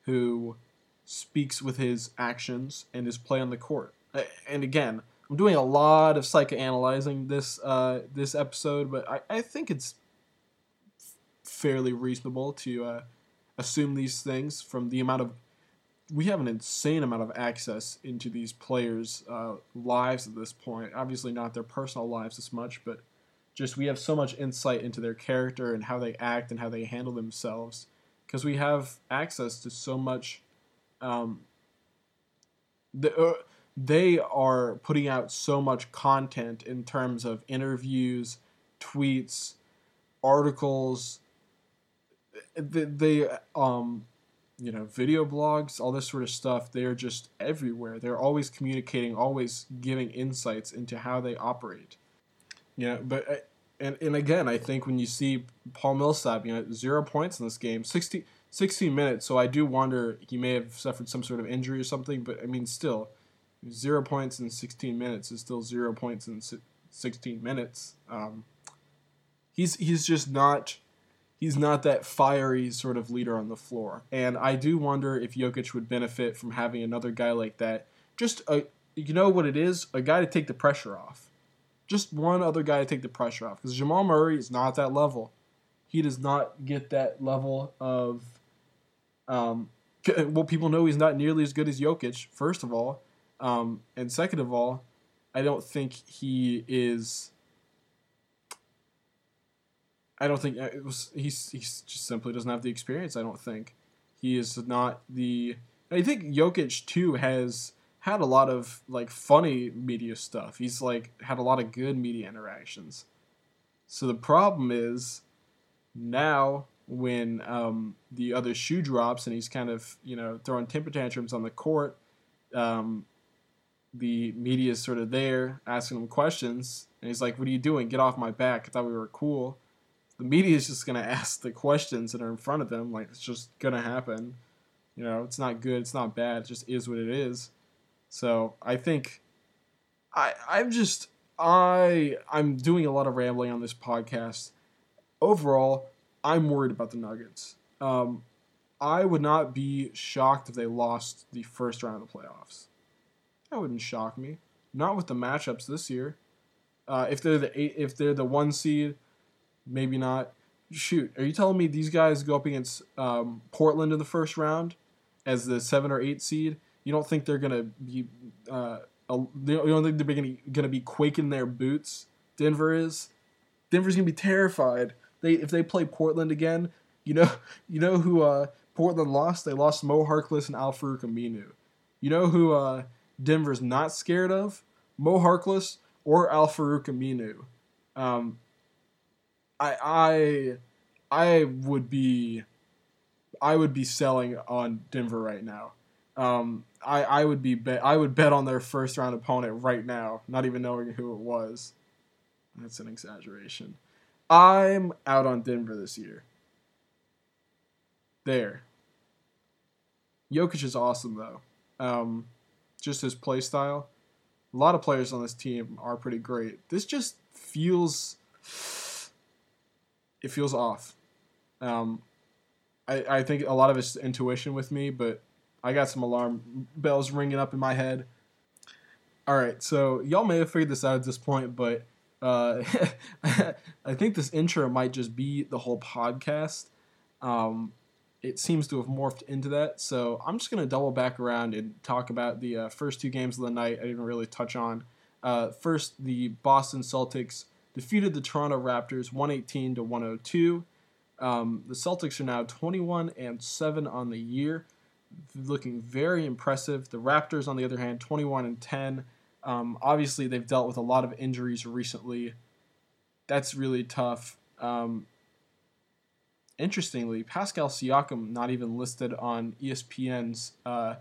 who speaks with his actions and his play on the court. And again, I'm doing a lot of psychoanalyzing this uh, this episode, but I, I think it's fairly reasonable to uh, assume these things from the amount of we have an insane amount of access into these players' uh, lives at this point. Obviously, not their personal lives as much, but just we have so much insight into their character and how they act and how they handle themselves because we have access to so much. Um, the, uh, they are putting out so much content in terms of interviews, tweets, articles, they, they um you know video blogs all this sort of stuff they're just everywhere. They're always communicating always giving insights into how they operate. You know but uh, and, and again i think when you see paul millsap you know zero points in this game 60, 16 minutes so i do wonder he may have suffered some sort of injury or something but i mean still zero points in 16 minutes is still zero points in 16 minutes um, he's he's just not he's not that fiery sort of leader on the floor. And I do wonder if Jokic would benefit from having another guy like that. Just a, you know what it is? A guy to take the pressure off. just one other guy to take the pressure off because Jamal Murray is not that level. He does not get that level of. Um, well, people know he's not nearly as good as Jokic. First of all, um, and second of all, I don't think he is. I don't think uh, it was. He's he's just simply doesn't have the experience. I don't think he is not the. I think Jokic too has had a lot of like funny media stuff. He's like had a lot of good media interactions. So the problem is now when um, the other shoe drops and he's kind of you know throwing temper tantrums on the court, um, the media is sort of there asking him questions, and he's like, "What are you doing? Get off my back! I thought we were cool." The media is just gonna ask the questions that are in front of them, like it's just gonna happen. You know, it's not good, it's not bad, it just is what it is. So I think I I'm just I I'm doing a lot of rambling on this podcast. Overall, I'm worried about the Nuggets. Um, I would not be shocked if they lost the first round of the playoffs. That wouldn't shock me. Not with the matchups this year. Uh, if they're the eight, if they're the one seed, maybe not. Shoot, are you telling me these guys go up against um, Portland in the first round as the seven or eight seed? You don't think they're gonna be? Uh, you don't think they're gonna gonna be quaking their boots? Denver is. Denver's gonna be terrified. They if they play Portland again, you know you know who uh, Portland lost? They lost Mo Harkless and Al-Farouq Aminu. You know who uh, Denver's not scared of? Mo Harkless or Al-Farouq Aminu. Um, I I I would be I would be selling on Denver right now. Um, I, I would be bet I would bet on their first round opponent right now, not even knowing who it was. That's an exaggeration. I'm out on Denver this year. There. Jokic is awesome though. Um, just his play style. A lot of players on this team are pretty great. This just feels it feels off. Um, I, I think a lot of it's intuition with me, but I got some alarm bells ringing up in my head. All right, so y'all may have figured this out at this point, but uh, I think this intro might just be the whole podcast. Um, it seems to have morphed into that, so I'm just gonna double back around and talk about the uh, first two games of the night. I didn't really touch on. Uh, first, the Boston Celtics defeated the Toronto Raptors 118 to 102. Um, the Celtics are now 21 and 7 on the year looking very impressive. The Raptors, on the other hand, 21 and 10. Um, obviously, they've dealt with a lot of injuries recently. That's really tough. Um, interestingly, Pascal Siakam not even listed on ESPN's uh,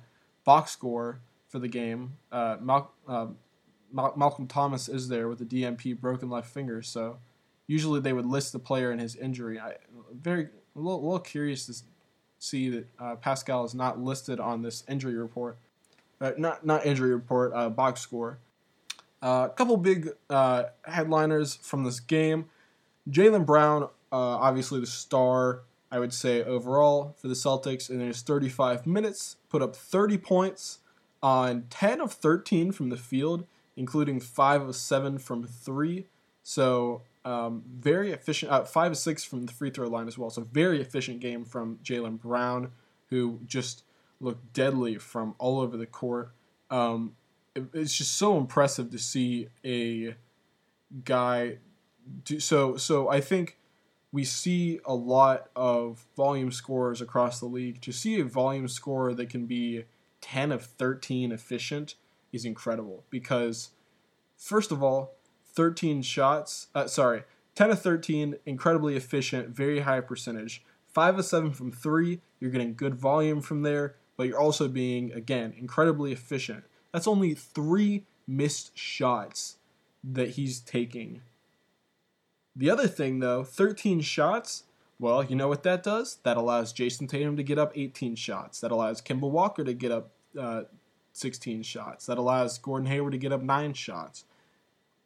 box score for the game. Uh, Mal- uh, Mal- Malcolm Thomas is there with a DNP, broken left finger, so usually they would list the player and his injury. I very a little, a little curious to see that uh, Pascal is not listed on this injury report. Uh, not not injury report, uh, box score. A couple big headliners from this game. Jaylen Brown, uh, obviously the star, I would say overall for the Celtics, in his 35 minutes, put up 30 points on 10 of 13 from the field, including five of seven from three. So um, very efficient, uh, five of six from the free throw line as well. So very efficient game from Jaylen Brown, who just looked deadly from all over the court. Um, it, it's just so impressive to see a guy. Do, so so I think we see a lot of volume scorers across the league. To see a volume scorer that can be ten of thirteen efficient is incredible because first of all 13 shots. Uh, sorry, 10 of 13, incredibly efficient, very high percentage. 5 of 7 from 3, you're getting good volume from there, but you're also being, again, incredibly efficient. That's only 3 missed shots that he's taking. The other thing, though, 13 shots, well, you know what that does? That allows Jayson Tatum to get up 18 shots. That allows Kemba Walker to get up uh, 16 shots. That allows Gordon Hayward to get up 9 shots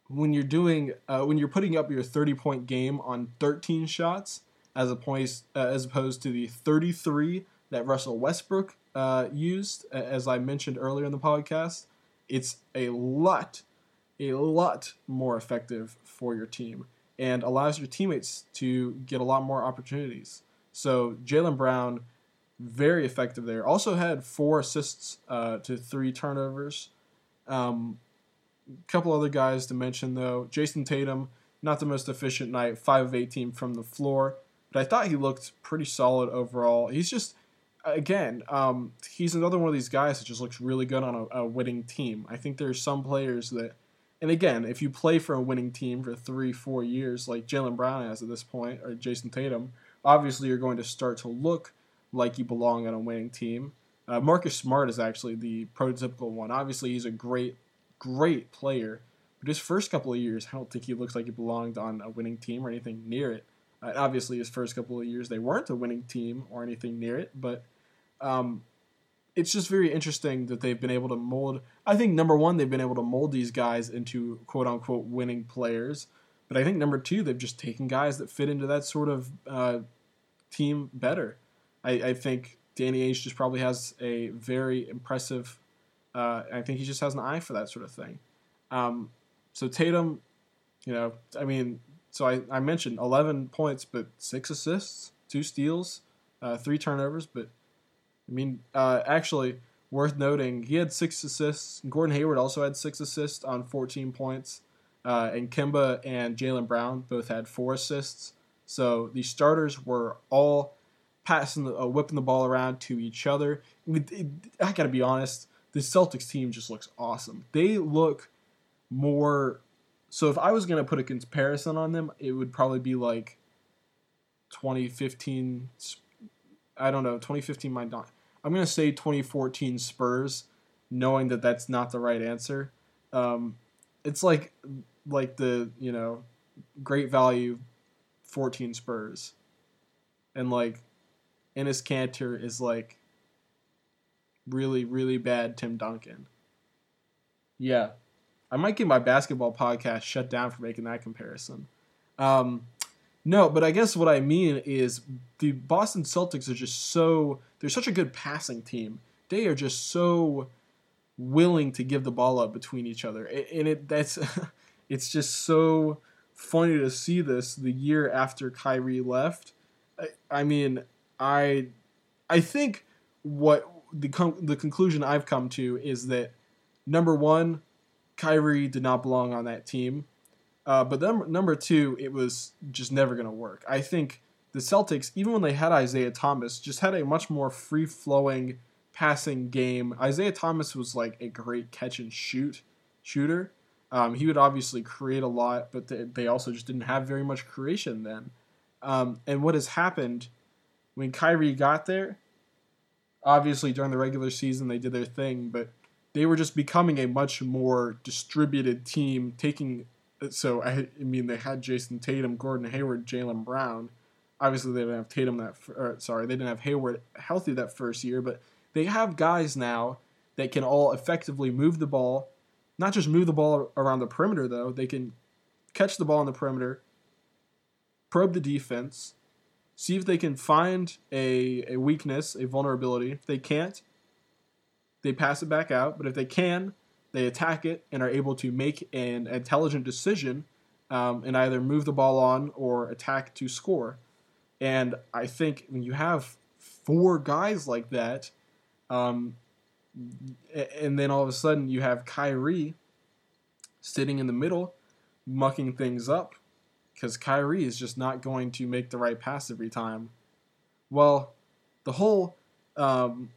when you're doing uh, when you're putting up your 30 point game on 13 shots as opposed uh, as opposed to the 33 that Russell Westbrook uh, used as I mentioned earlier in the podcast it's a lot a lot more effective for your team and allows your teammates to get a lot more opportunities. So Jaylen Brown, very effective there. Also had four assists uh, to three turnovers. Um, a couple other guys to mention though. Jayson Tatum, not the most efficient night, five of eighteen from the floor, but I thought he looked pretty solid overall. He's just again, um, he's another one of these guys that just looks really good on a, a winning team. I think there's some players that and again, if you play for a winning team for three, four years, like Jaylen Brown has at this point, or Jayson Tatum, obviously you're going to start to look like you belong on a winning team. Uh, Marcus Smart is actually the prototypical one. Obviously, he's a great, great player, but his first couple of years, I don't think he looks like he belonged on a winning team or anything near it. Uh, obviously, his first couple of years, they weren't a winning team or anything near it, but um, it's just very interesting that they've been able to mold. I think number one, they've been able to mold these guys into quote unquote winning players. But I think number two, they've just taken guys that fit into that sort of uh, team better. I, I, think Danny Ainge just probably has a very impressive. Uh, I think he just has an eye for that sort of thing. Um, so Tatum, you know, I mean, so I, I mentioned 11 points, but six assists, two steals, uh, three turnovers, but I mean, uh, actually, worth noting, he had six assists. Gordon Hayward also had six assists on 14 points. Uh, and Kemba and Jaylen Brown both had four assists. So the starters were all passing, the, uh, whipping the ball around to each other. I, mean, it, I gotta be honest, the Celtics team just looks awesome. They look more. So if I was gonna put a comparison on them, it would probably be like 2015. I don't know, 2015 might not. I'm gonna say 2014 Spurs, knowing that that's not the right answer. Um, it's like like the you know great value 14 Spurs, and like Enes Kanter is like really really bad Tim Duncan. Yeah, I might get my basketball podcast shut down for making that comparison. Um, no, but I guess what I mean is the Boston Celtics are just so they're such a good passing team. They are just so willing to give the ball up between each other, and it that's it's just so funny to see this the year after Kyrie left. I, I mean, I I think what the the conclusion I've come to is that number one, Kyrie did not belong on that team. Uh, but then number two, it was just never going to work. I think the Celtics, even when they had Isaiah Thomas, just had a much more free flowing passing game. Isaiah Thomas was like a great catch and shoot shooter. Um, he would obviously create a lot, but they, they, also just didn't have very much creation then. Um, and what has happened when Kyrie got there, obviously during the regular season they did their thing, but they were just becoming a much more distributed team, taking so I, I mean they had Jayson Tatum, Gordon Hayward, Jaylen Brown. Obviously they didn't have Tatum that or, sorry they didn't have Hayward healthy that first year, but they have guys now that can all effectively move the ball, not just move the ball around the perimeter though. They can catch the ball on the perimeter, probe the defense, see if they can find a, a weakness, a vulnerability. If they can't, they pass it back out. But if they can, they attack it and are able to make an intelligent decision um, and either move the ball on or attack to score. And I think when you have four guys like that, um, and then all of a sudden you have Kyrie sitting in the middle, mucking things up, because Kyrie is just not going to make the right pass every time. Well, the whole um,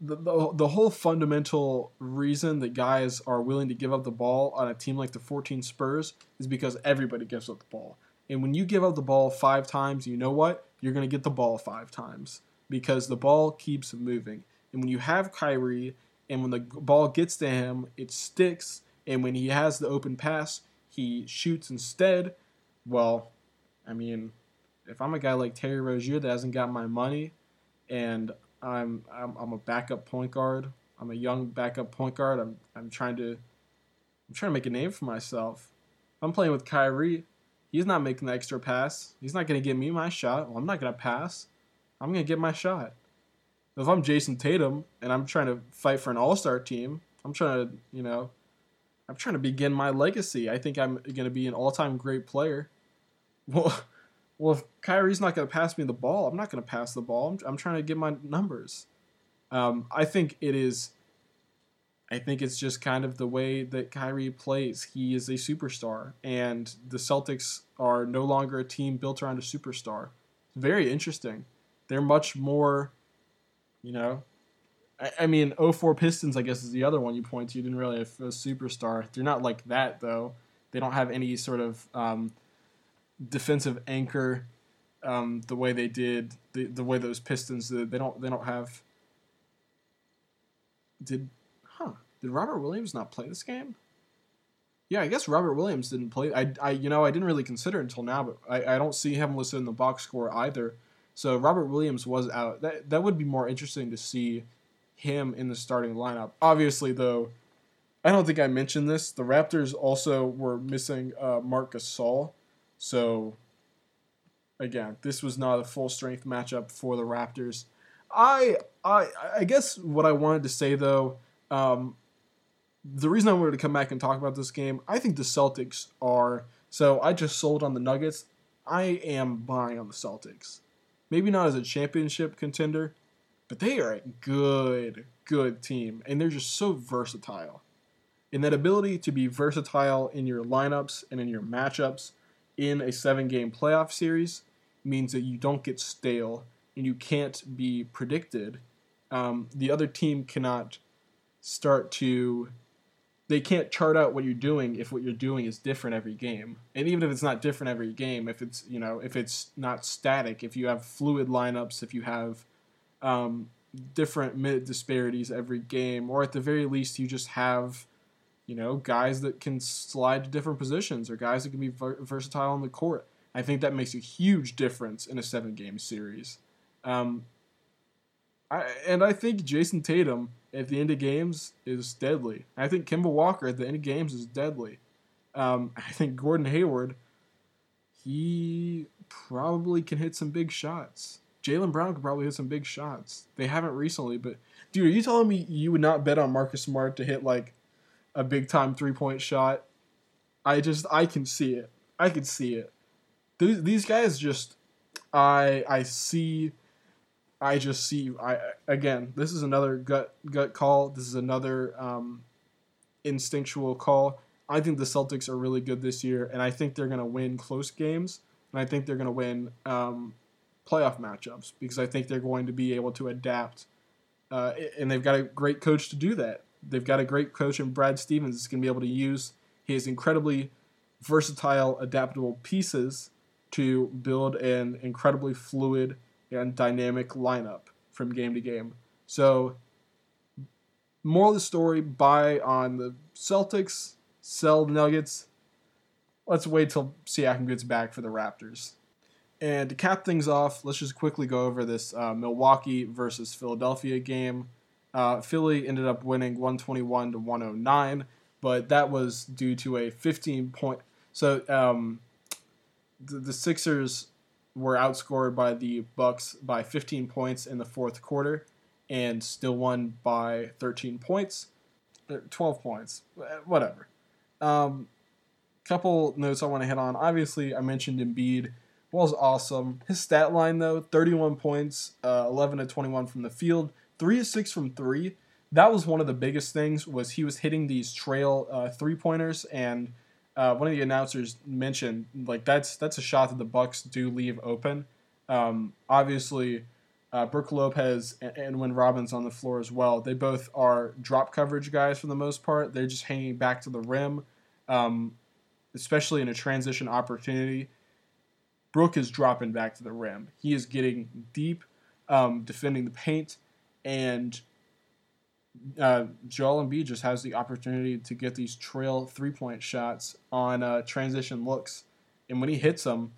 the, the, the whole fundamental reason that guys are willing to give up the ball on a team like the 14 Spurs is because everybody gives up the ball. And when you give up the ball five times, you know what? You're going to get the ball five times because the ball keeps moving. And when you have Kyrie and when the ball gets to him, it sticks. And when he has the open pass, he shoots instead. Well, I mean, if I'm a guy like Terry Rozier that hasn't got my money and I'm, I'm I'm a backup point guard. I'm a young backup point guard. I'm I'm trying to I'm trying to make a name for myself. I'm playing with Kyrie. He's not making the extra pass. He's not to give me my shot. Well, I'm not to pass. I'm to get my shot. If I'm Jayson Tatum and I'm trying to fight for an All Star team, I'm trying to you know, I'm trying to begin my legacy. I think I'm to be an all-time great player. Well, well, if Kyrie's not going to pass me the ball, I'm not going to pass the ball. I'm, I'm trying to get my numbers. Um, I think it is. I think it's just kind of the way that Kyrie plays. He is a superstar, and the Celtics are no longer a team built around a superstar. It's very interesting. They're much more, you know, I, mean, 04 Pistons, I guess, is the other one you point to. You didn't really have a superstar. They're not like that, though. They don't have any sort of um, defensive anchor um, the way they did, the, the way those Pistons. They don't, they don't have. Did, huh? Did Robert Williams not play this game? Yeah, I guess Robert Williams didn't play. I, I you know, I didn't really consider until now, but I, I don't see him listed in the box score either. So Robert Williams was out. That that would be more interesting to see him in the starting lineup. Obviously, though, I don't think I mentioned this. The Raptors also were missing uh, Marc Gasol, so again, this was not a full strength matchup for the Raptors. I I I guess what I wanted to say though, um, the reason I wanted to come back and talk about this game, I think the Celtics are. So I just sold on the Nuggets. I am buying on the Celtics. Maybe not as a championship contender, but they are a good, good team, and they're just so versatile. And that ability to be versatile in your lineups and in your matchups in a seven game playoff series means that you don't get stale and you can't be predicted. Um, the other team cannot start to they can't chart out what you're doing if what you're doing is different every game. And even if it's not different every game, if it's you know if it's not static, if you have fluid lineups, if you have um, different mid disparities every game, or at the very least, you just have, you know, guys that can slide to different positions or guys that can be ver- versatile on the court. I think that makes a huge difference in a seven game series. Um, I, and I think Jayson Tatum at the end of games is deadly. I think Kemba Walker at the end of games is deadly. Um, I think Gordon Hayward, he probably can hit some big shots. Jaylen Brown could probably hit some big shots. They haven't recently, but dude, are you telling me you would not bet on Marcus Smart to hit like a big time three point shot? I just I can see it. I can see it. These these guys just I I see I just see I again, this is another gut gut call. This is another um, instinctual call. I think the Celtics are really good this year, and I think they're going to win close games, and I think they're going to win um, playoff matchups because I think they're going to be able to adapt. Uh, and they've got a great coach to do that. They've got a great coach in Brad Stevens that's going to be able to use his incredibly versatile, adaptable pieces to build an incredibly fluid and dynamic lineup from game to game. So, moral of the story buy on the Celtics, sell the Nuggets. Let's wait till Siakam gets back for the Raptors. And to cap things off, let's just quickly go over this uh, Milwaukee versus Philadelphia game. Uh, Philly ended up winning 121 to 109, but that was due to a 15 point. So um, the, the Sixers were outscored by the Bucks by 15 points in the fourth quarter, and still won by 13 points, uh, 12 points, whatever. Um, couple notes I want to hit on. Obviously, I mentioned Embiid was awesome. His stat line though, 31 points, uh, 11 to 21 from the field, three to six from three. That was one of the biggest things was he was hitting these trail uh, three pointers, and uh, one of the announcers mentioned like that's that's a shot that the Bucks do leave open. Um, obviously, uh, Brook Lopez and, and when Robin's on the floor as well, they both are drop coverage guys for the most part. They're just hanging back to the rim, um, especially in a transition opportunity Brook is dropping back to the rim. He is getting deep, um, defending the paint, and uh, Joel Embiid just has the opportunity to get these trail three point shots on uh, transition looks, and when he hits them,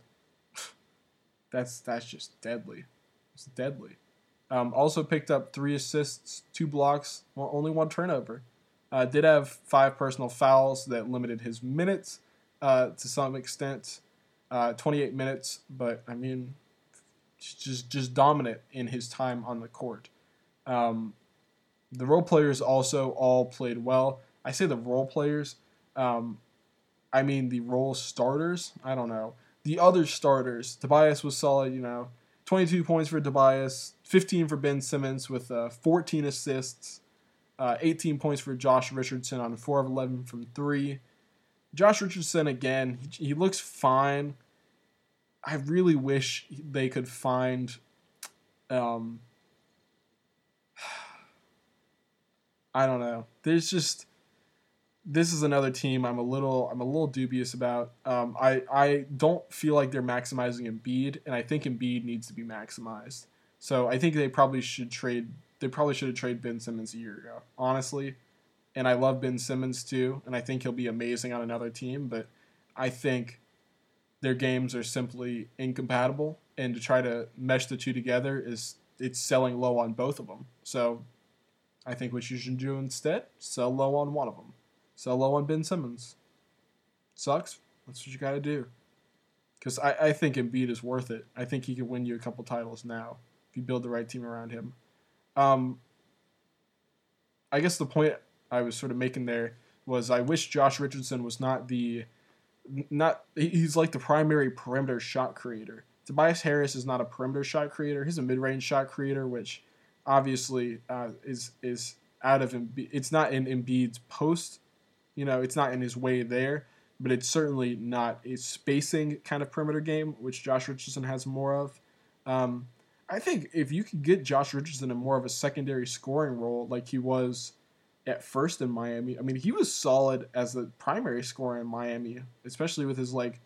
that's that's just deadly. It's deadly. Um, also picked up three assists, two blocks, well, only one turnover. Uh, did have five personal fouls that limited his minutes uh, to some extent uh, 28 minutes, but I mean, just just dominant in his time on the court. Um, the role players also all played well. I say the role players. Um, I mean, the role starters, I don't know. The other starters, Tobias was solid, you know, 22 points for Tobias, 15 for Ben Simmons with uh, 14 assists, uh, 18 points for Josh Richardson on 4 of 11 from 3. Josh Richardson, again, he, he looks fine. I really wish they could find. Um, I don't know. There's just this is another team I'm a little I'm a little dubious about. Um, I I don't feel like they're maximizing Embiid, and I think Embiid needs to be maximized. So I think they probably should trade. They probably should have traded Ben Simmons a year ago, honestly. And I love Ben Simmons too, and I think he'll be amazing on another team. But I think their games are simply incompatible, and to try to mesh the two together is it's selling low on both of them. So I think what you should do instead, sell low on one of them. Sell low on Ben Simmons. Sucks. That's what you got to do. Because I, I think Embiid is worth it. I think he can win you a couple titles now if you build the right team around him. Um, I guess the point I was sort of making there was I wish Josh Richardson was not the not he's like the primary perimeter shot creator. Tobias Harris is not a perimeter shot creator. He's a mid-range shot creator, which obviously uh, is is out of Embiid. It's not in Embiid's post. You know, it's not in his way there, but it's certainly not a spacing kind of perimeter game, which Josh Richardson has more of. Um, I think if you could get Josh Richardson in more of a secondary scoring role, like he was at first in Miami. I mean, he was solid as the primary scorer in Miami, especially with his like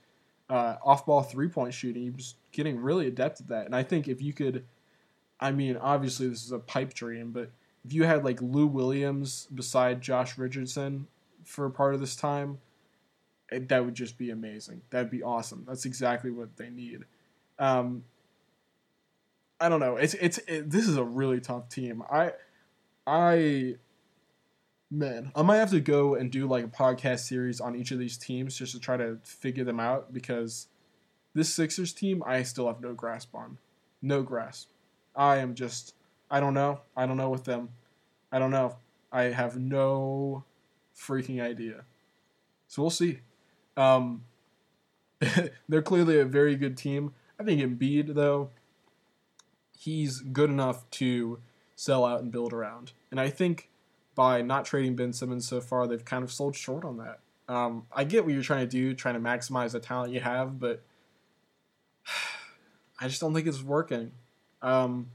uh, off-ball three-point shooting. He was getting really adept at that, and I think if you could, I mean, obviously this is a pipe dream, but if you had like Lou Williams beside Josh Richardson for a part of this time, it, that would just be amazing. That'd be awesome. That's exactly what they need. Um, I don't know. It's it's it, this is a really tough team. I I Man, I might have to go and do like a podcast series on each of these teams just to try to figure them out because this Sixers team I still have no grasp on. No grasp. I am just I don't know. I don't know with them. I don't know. I have no freaking idea. So we'll see. Um, they're clearly a very good team. I think Embiid though, he's good enough to sell out and build around. And I think by not trading Ben Simmons so far, they've kind of sold short on that. Um, I get what you're trying to do, trying to maximize the talent you have, but I just don't think it's working. Um,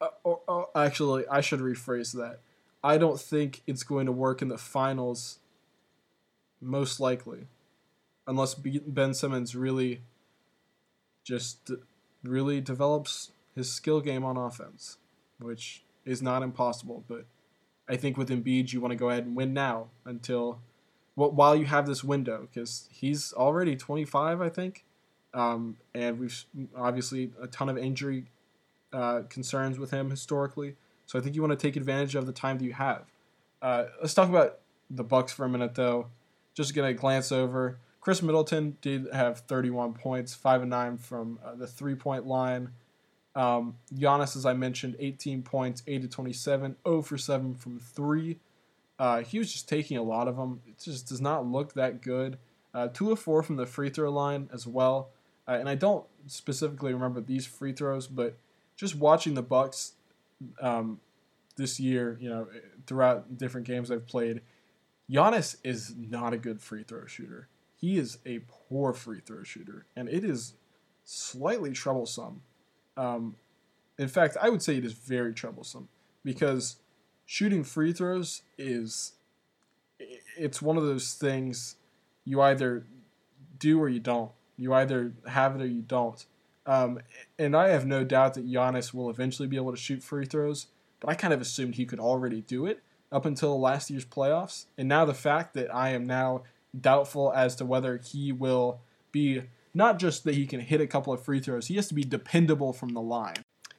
uh, or, or, actually, I should rephrase that. I don't think it's going to work in the finals, most likely, unless Ben Simmons really just really develops his skill game on offense, which is not impossible, but I think with Embiid, you want to go ahead and win now until well, while you have this window because he's already 25, I think, um, and we've obviously a ton of injury uh, concerns with him historically. So I think you want to take advantage of the time that you have. Uh, let's talk about the Bucks for a minute, though. Just gonna glance over. Khris Middleton did have 31 points, five and nine from uh, the three-point line. Um, Giannis, as I mentioned, 18 points, 8 to 27, 0 for 7 from 3. Uh, he was just taking a lot of them. It just does not look that good. Uh, 2 of 4 from the free throw line as well. Uh, and I don't specifically remember these free throws, but just watching the Bucks um, this year, you know, throughout different games I've played, Giannis is not a good free throw shooter. He is a poor free throw shooter, and it is slightly troublesome. Um, in fact, I would say it is very troublesome because shooting free throws is it's one of those things you either do or you don't. You either have it or you don't. Um, and I have no doubt that Giannis will eventually be able to shoot free throws, but I kind of assumed he could already do it up until last year's playoffs. And now the fact that I am now doubtful as to whether he will be not just that he can hit a couple of free throws, he has to be dependable from the line.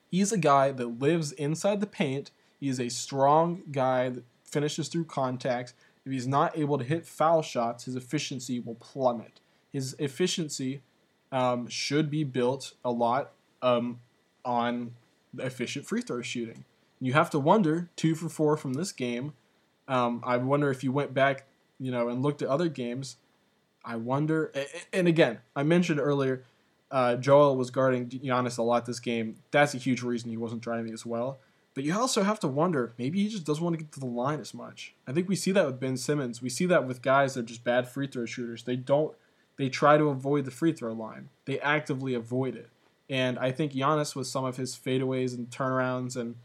He's a guy that lives inside the paint. He is a strong guy that finishes through contact. If he's not able to hit foul shots, his efficiency will plummet. His efficiency um, should be built a lot um, on efficient free throw shooting. You have to wonder two for four from this game. Um, I wonder if you went back you know, and looked at other games, I wonder. And again, I mentioned earlier, uh, Joel was guarding Giannis a lot this game. That's a huge reason he wasn't driving as well. But you also have to wonder maybe he just doesn't want to get to the line as much. I think we see that with Ben Simmons. We see that with guys that are just bad free throw shooters. They don't. They try to avoid the free throw line. They actively avoid it. And I think Giannis with some of his fadeaways and turnarounds and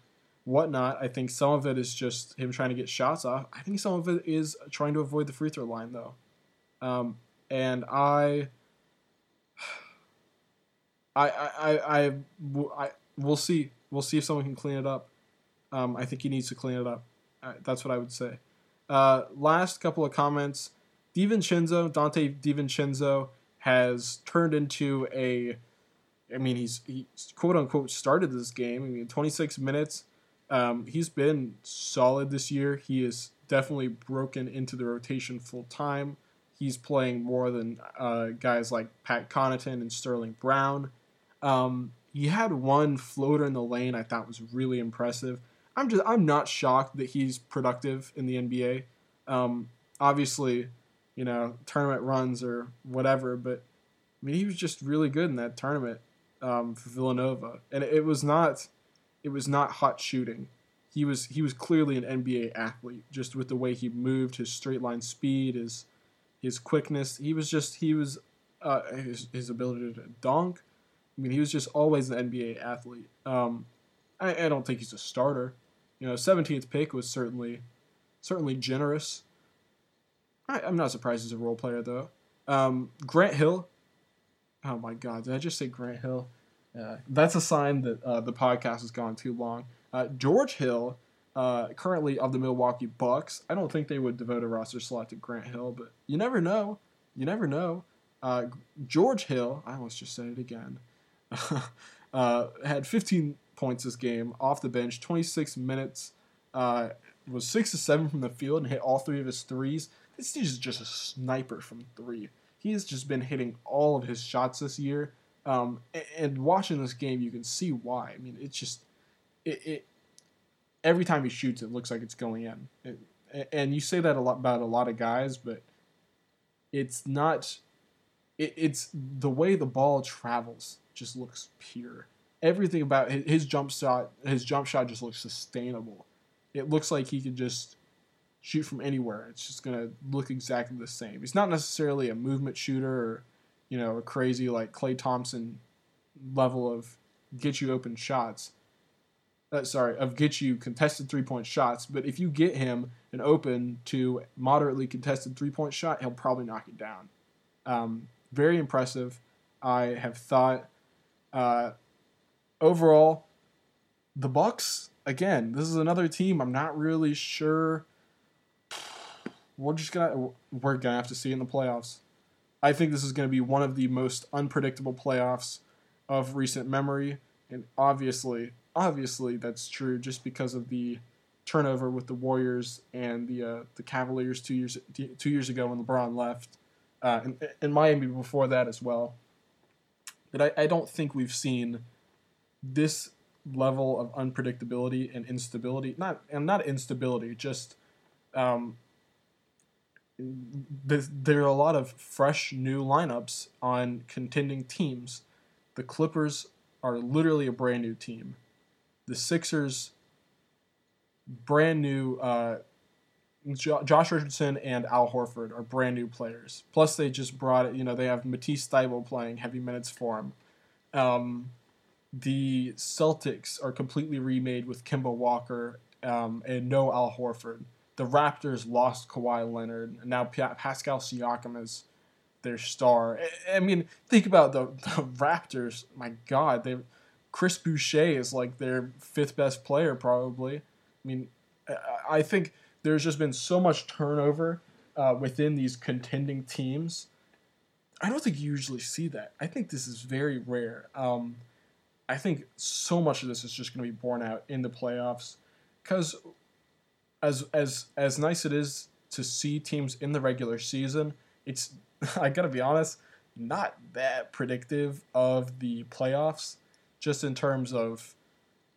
whatnot, I think some of it is just him trying to get shots off. I think some of it is trying to avoid the free throw line though. Um, and I, I, I, I, I, we'll see. We'll see if someone can clean it up. Um, I think he needs to clean it up. That's what I would say. Uh, last couple of comments. DiVincenzo, Donte DiVincenzo, has turned into a. I mean, he's he quote unquote started this game. I mean, 26 minutes. Um, he's been solid this year. He is definitely broken into the rotation full time. He's playing more than uh, guys like Pat Connaughton and Sterling Brown. Um, he had one floater in the lane I thought was really impressive. I'm just I'm not shocked that he's productive in the NBA. Um, obviously, you know tournament runs or whatever, but I mean he was just really good in that tournament um, for Villanova, and it was not it was not hot shooting. He was he was clearly an NBA athlete, just with the way he moved, his straight line speed, his his quickness. He was just he was uh, his his ability to dunk. I mean, he was just always an NBA athlete. Um, I, I don't think he's a starter. You know, 17th pick was certainly certainly generous. I, am not surprised he's a role player though. Um, Grant Hill. Oh my God, did I just say Grant Hill? Uh, that's a sign that uh, the podcast has gone too long. Uh, George Hill, uh, currently of the Milwaukee Bucks. I don't think they would devote a roster slot to Grant Hill, but you never know. You never know. Uh, George Hill, I almost just said it again, uh, had 15 points this game off the bench, 26 minutes, was 6 to 7 from the field and hit all three of his threes. This dude is just a sniper from three. He has just been hitting all of his shots this year. Um, and, watching this game, you can see why. I mean, it's just it, it every time he shoots, it looks like it's going in. It, and you say that a lot about a lot of guys, but it's not. It, it's the way the ball travels just looks pure everything about his jump shot, his jump shot just looks sustainable. It looks like he could just shoot from anywhere. It's just gonna look exactly the same. He's not necessarily a movement shooter or, you know, a crazy like Klay Thompson level of get you open shots. Uh, sorry, of get you contested three point shots. But if you get him an open to moderately contested three point shot, he'll probably knock it down. Um, very impressive. I have thought uh, overall, the Bucks again. This is another team I'm not really sure. We're just gonna we're gonna have to see in the playoffs. I think this is to be one of the most unpredictable playoffs of recent memory, and obviously, obviously that's true just because of the turnover with the Warriors and the uh, the Cavaliers two years two years ago when LeBron left, uh, and, and Miami before that as well. But I, I don't think we've seen this level of unpredictability and instability not and not instability just um, there are a lot of fresh new lineups on contending teams the clippers are literally a brand new team the sixers brand new uh, Josh Richardson and Al Horford are brand new players. Plus, they just brought it. You know, they have Matisse Thybulle playing heavy minutes for him. Um, the Celtics are completely remade with Kemba Walker um, and no Al Horford. The Raptors lost Kawhi Leonard, and now Pascal Siakam is their star. I, mean, think about the, the Raptors. My God, they Chris Boucher is like their fifth best player, probably. I mean, I think there's just been so much turnover uh, within these contending teams. I don't think you usually see that. I think this is very rare. Um, I think so much of this is just going to be borne out in the playoffs because as as as nice it is to see teams in the regular season, it's I got to be honest, not that predictive of the playoffs just in terms of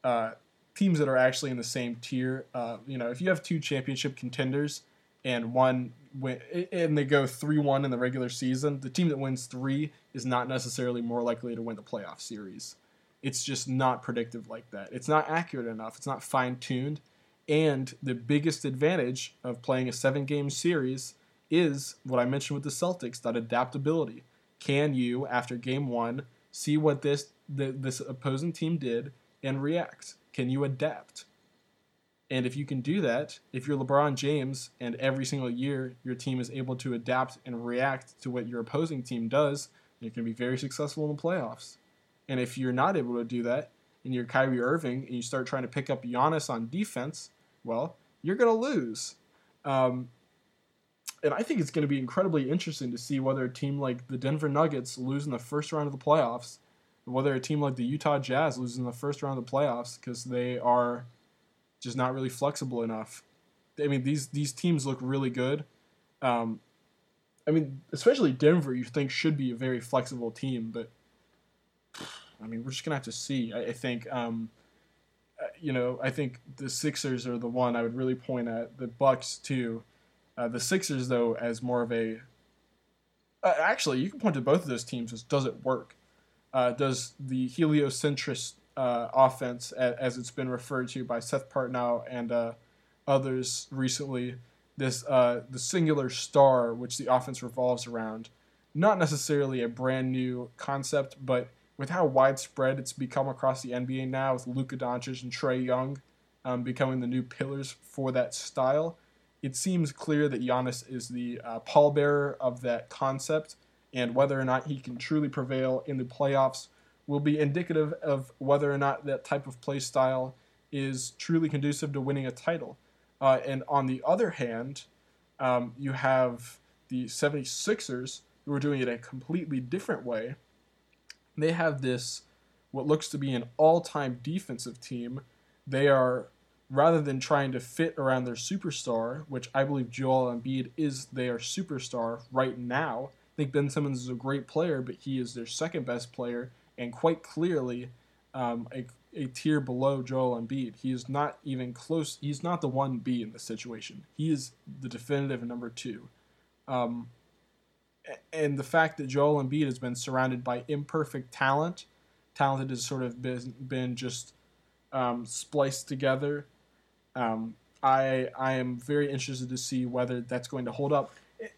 uh, teams that are actually in the same tier. Uh, you know, if you have two championship contenders and one win and they go three one in the regular season, the team that wins three is not necessarily more likely to win the playoff series. It's just not predictive like that. It's not accurate enough. It's not fine tuned. And the biggest advantage of playing a seven game series is what I mentioned with the Celtics that adaptability. Can you, after game one, see what this the, this opposing team did and react? Can you adapt? And if you can do that, if you're LeBron James and every single year your team is able to adapt and react to what your opposing team does, you can be very successful in the playoffs. And if you're not able to do that, and you're Kyrie Irving and you start trying to pick up Giannis on defense, well, you're going to lose. Um, and I think it's going to be incredibly interesting to see whether a team like the Denver Nuggets lose in the first round of the playoffs, whether a team like the Utah Jazz loses in the first round of the playoffs because they are just not really flexible enough. I mean, these these teams look really good. Um, I mean, especially Denver, you think should be a very flexible team, but I mean, we're just gonna have to see. I, I think, um, you know, I think the Sixers are the one I would really point at. The Bucks too. Uh, the Sixers, though, as more of a uh, actually, you can point to both of those teams as does it work? Uh, does the heliocentric uh, offense, as it's been referred to by Seth Partnow and uh, others recently, this uh, the singular star which the offense revolves around, not necessarily a brand new concept, but with how widespread it's become across the NBA now, with Luka Doncic and Trae Young um, becoming the new pillars for that style, it seems clear that Giannis is the uh, pallbearer of that concept, and whether or not he can truly prevail in the playoffs will be indicative of whether or not that type of play style is truly conducive to winning a title. Uh, and on the other hand, um, you have the 76ers who are doing it a completely different way. They have this, what looks to be an all time defensive team. They are, rather than trying to fit around their superstar, which I believe Joel Embiid is their superstar right now. I think Ben Simmons is a great player, but he is their second best player and quite clearly um, a, a tier below Joel Embiid. He is not even close. He's not the one B in this situation. He is the definitive number two. Um, and the fact that Joel Embiid has been surrounded by imperfect talent, talented has sort of been, been just um, spliced together. Um, I I am very interested to see whether that's going to hold up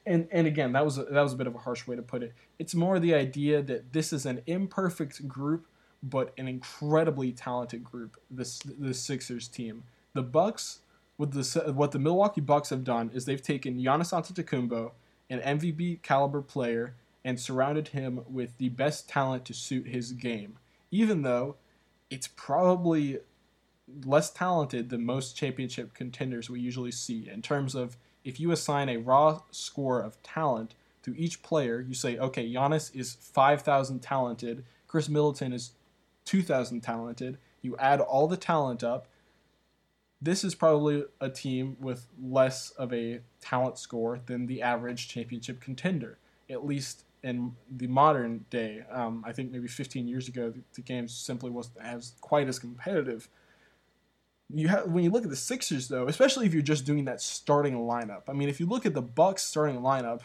and and again, that was a, that was a bit of a harsh way to put it. It's more the idea that this is an imperfect group, but an incredibly talented group. This the Sixers team, the Bucks, with the what the Milwaukee Bucks have done is they've taken Giannis Antetokounmpo, an MVP caliber player, and surrounded him with the best talent to suit his game. Even though it's probably less talented than most championship contenders we usually see in terms of if you assign a raw score of talent to each player, you say, okay, Giannis is 5,000 talented, Khris Middleton is 2,000 talented, you add all the talent up, this is probably a team with less of a talent score than the average championship contender, at least in the modern day. Um, I think maybe 15 years ago, the, the game simply wasn't as quite as competitive you have when you look at the Sixers though, especially if you're just doing that starting lineup. I mean, if you look at the Bucks starting lineup,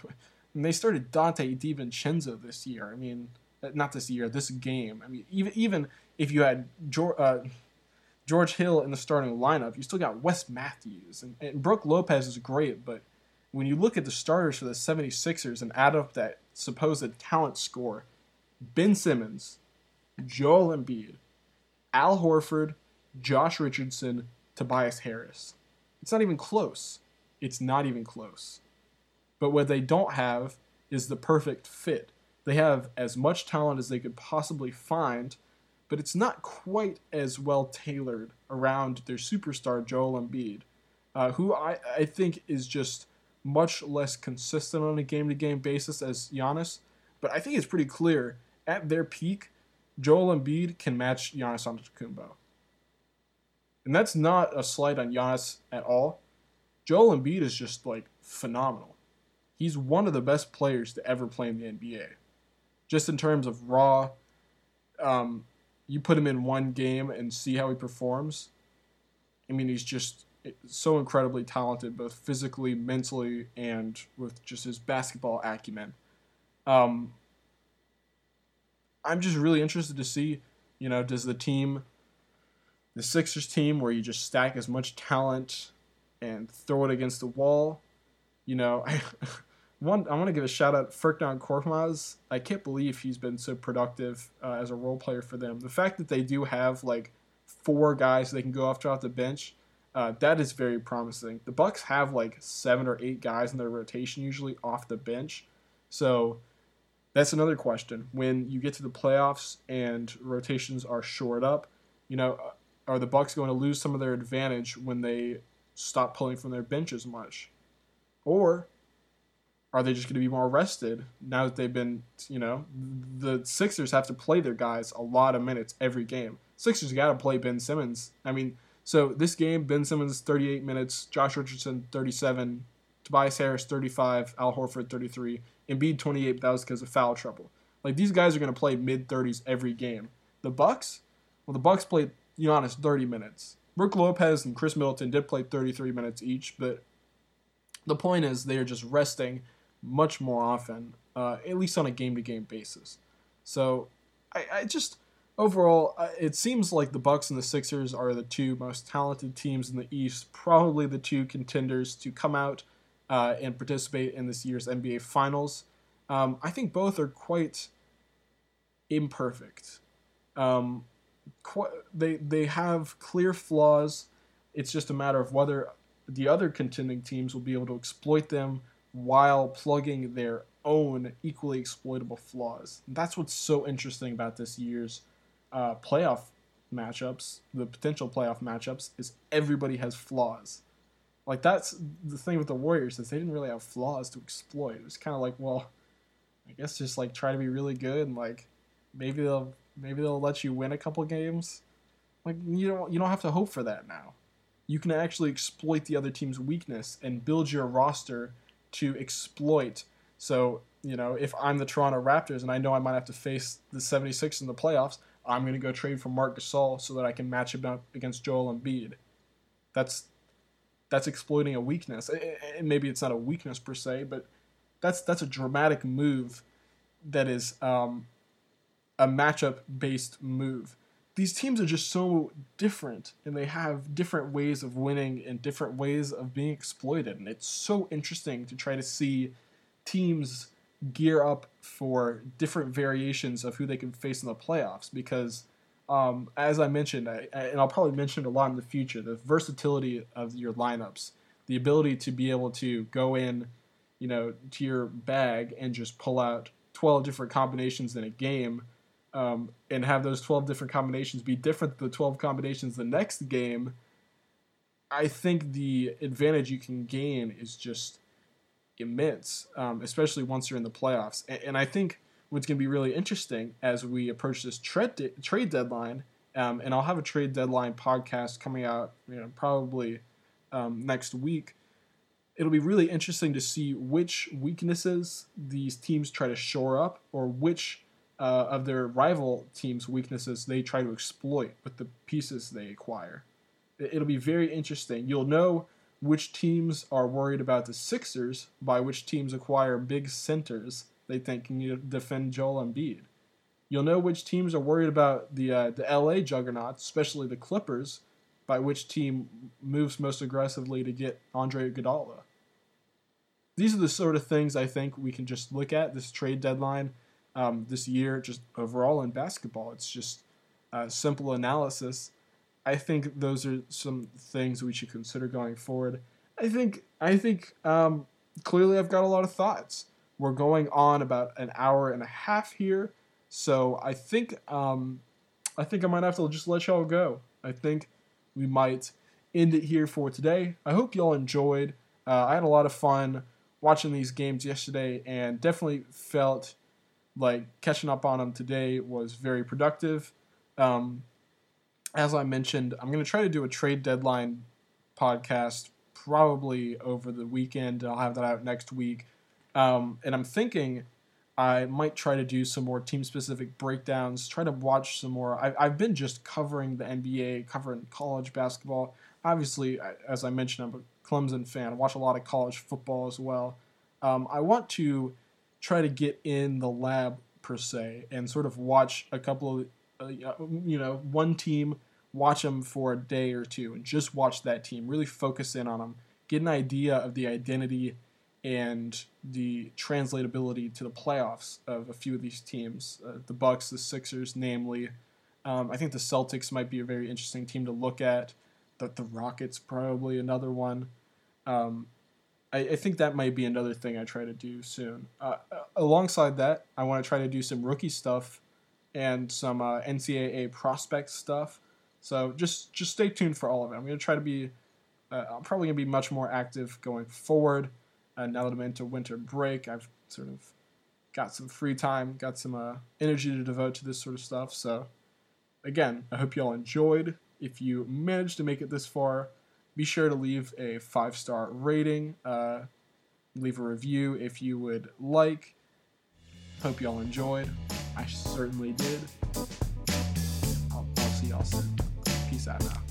and they started Donte DiVincenzo this year. I mean, uh, not this year, this game. I mean, even even if you had George, uh, George Hill in the starting lineup, you still got Wes Matthews and, and Brook Lopez is great, but when you look at the starters for the 76ers and add up that supposed talent score, Ben Simmons, Joel Embiid, Al Horford, Josh Richardson, Tobias Harris. It's not even close. It's not even close. But what they don't have is the perfect fit. They have as much talent as they could possibly find, but it's not quite as well tailored around their superstar Joel Embiid, uh, who I, I think is just much less consistent on a game to game basis as Giannis. But I think it's pretty clear at their peak, Joel Embiid can match Giannis Antetokounmpo. And that's not a slight on Giannis at all. Joel Embiid is just like phenomenal. He's one of the best players to ever play in the NBA. Just in terms of raw, um, you put him in one game and see how he performs. I mean, he's just so incredibly talented, both physically, mentally, and with just his basketball acumen. Um, I'm just really interested to see, you know, does the team, the Sixers team, where you just stack as much talent and throw it against the wall, you know, I. One, I want to give a shout out Furkan Korkmaz. I can't believe he's been so productive uh, as a role player for them. The fact that they do have like four guys they can go after off the bench, uh, that is very promising. The Bucks have like seven or eight guys in their rotation usually off the bench, so that's another question. When you get to the playoffs and rotations are shored up, you know, uh, are the Bucks going to lose some of their advantage when they stop pulling from their bench as much, or are they just going to be more rested now that they've been, you know, the Sixers have to play their guys a lot of minutes every game. Sixers got to play Ben Simmons. I mean, so this game, Ben Simmons 38 minutes, Josh Richardson 37, Tobias Harris 35, Al Horford 33, Embiid 28. That was because of foul trouble. Like these guys are going to play mid 30s every game. The Bucks, well, the Bucks played Giannis 30 minutes. Brook Lopez and Khris Middleton did play 33 minutes each, but the point is they are just resting much more often, uh, at least on a game to game basis. So I, I just overall, it seems like the Bucks and the Sixers are the two most talented teams in the East, probably the two contenders to come out uh, and participate in this year's NBA Finals. Um, I think both are quite imperfect. Um, qu- they they have clear flaws. It's just a matter of whether the other contending teams will be able to exploit them while plugging their own equally exploitable flaws. that's what's so interesting about this year's uh, playoff matchups, the potential playoff matchups, is everybody has flaws. Like that's the thing with the Warriors is they didn't really have flaws to exploit. It was kind of like, well, I guess just like try to be really good and like maybe they'll maybe they'll let you win a couple games. Like you don't you don't have to hope for that now. You can actually exploit the other team's weakness and build your roster to exploit. So, you know, if I'm the Toronto Raptors and I know I might have to face the 76 in the playoffs, I'm going to go trade for Marc Gasol so that I can match him up against Joel Embiid. That's that's exploiting a weakness. And maybe it's not a weakness per se, but that's that's a dramatic move that is um, a matchup based move. These teams are just so different and they have different ways of winning and different ways of being exploited. And it's so interesting to try to see teams gear up for different variations of who they can face in the playoffs because um, as I mentioned, I, and I'll probably mention it a lot in the future, the versatility of your lineups, the ability to be able to go in, you know, to your bag and just pull out 12 different combinations in a game um, and have those 12 different combinations be different than the 12 combinations the next game. I think the advantage you can gain is just immense, um, especially once you're in the playoffs. And, and I think what's going to be really interesting as we approach this trade de- trade deadline, um, and I'll have a trade deadline podcast coming out, you know, probably um, next week. It'll be really interesting to see which weaknesses these teams try to shore up, or which uh, of their rival teams' weaknesses they try to exploit with the pieces they acquire. It'll be very interesting. You'll know which teams are worried about the Sixers by which teams acquire big centers they think can defend Joel Embiid. You'll know which teams are worried about the uh, the LA juggernauts, especially the Clippers, by which team moves most aggressively to get Andre Iguodala. These are the sort of things I think we can just look at this trade deadline um, this year, just overall in basketball. It's just uh, simple analysis I think those are some things we should consider going forward. I think I think um, clearly I've got a lot of thoughts. We're going on about an hour and a half here, so I think um, I think I might have to just let y'all go. I think we might end it here for today. I hope y'all enjoyed. Uh, I had a lot of fun watching these games yesterday, and definitely felt like catching up on them today was very productive. Um, as I mentioned, I'm going to try to do a trade deadline podcast probably over the weekend. I'll have that out next week. Um, and I'm thinking I might try to do some more team specific breakdowns, try to watch some more. I, I've been just covering the NBA, covering college basketball. Obviously, as I mentioned, I'm a Clemson fan. I watch a lot of college football as well. Um, I want to try to get in the lab per se and sort of watch a couple of, uh, you know, one team, watch them for a day or two and just watch that team, really focus in on them, get an idea of the identity and the translatability to the playoffs of a few of these teams, uh, the Bucks, the Sixers, namely. Um, I think the Celtics might be a very interesting team to look at. The, the Rockets probably another one. Um, I, I, think that might be another thing I try to do soon. Uh, uh alongside that, I want to try to do some rookie stuff and some uh, NCAA prospect stuff. So just just stay tuned for all of it. I'm going to try to be. Uh, I'm probably going to be much more active going forward. Uh, now that I'm into winter break, I've sort of got some free time, got some uh, energy to devote to this sort of stuff. So, again, I hope you all enjoyed. If you managed to make it this far, be sure to leave a five star rating, uh, leave a review if you would like. Hope y'all enjoyed. I certainly did. I'll, I'll see y'all soon. Peace out now.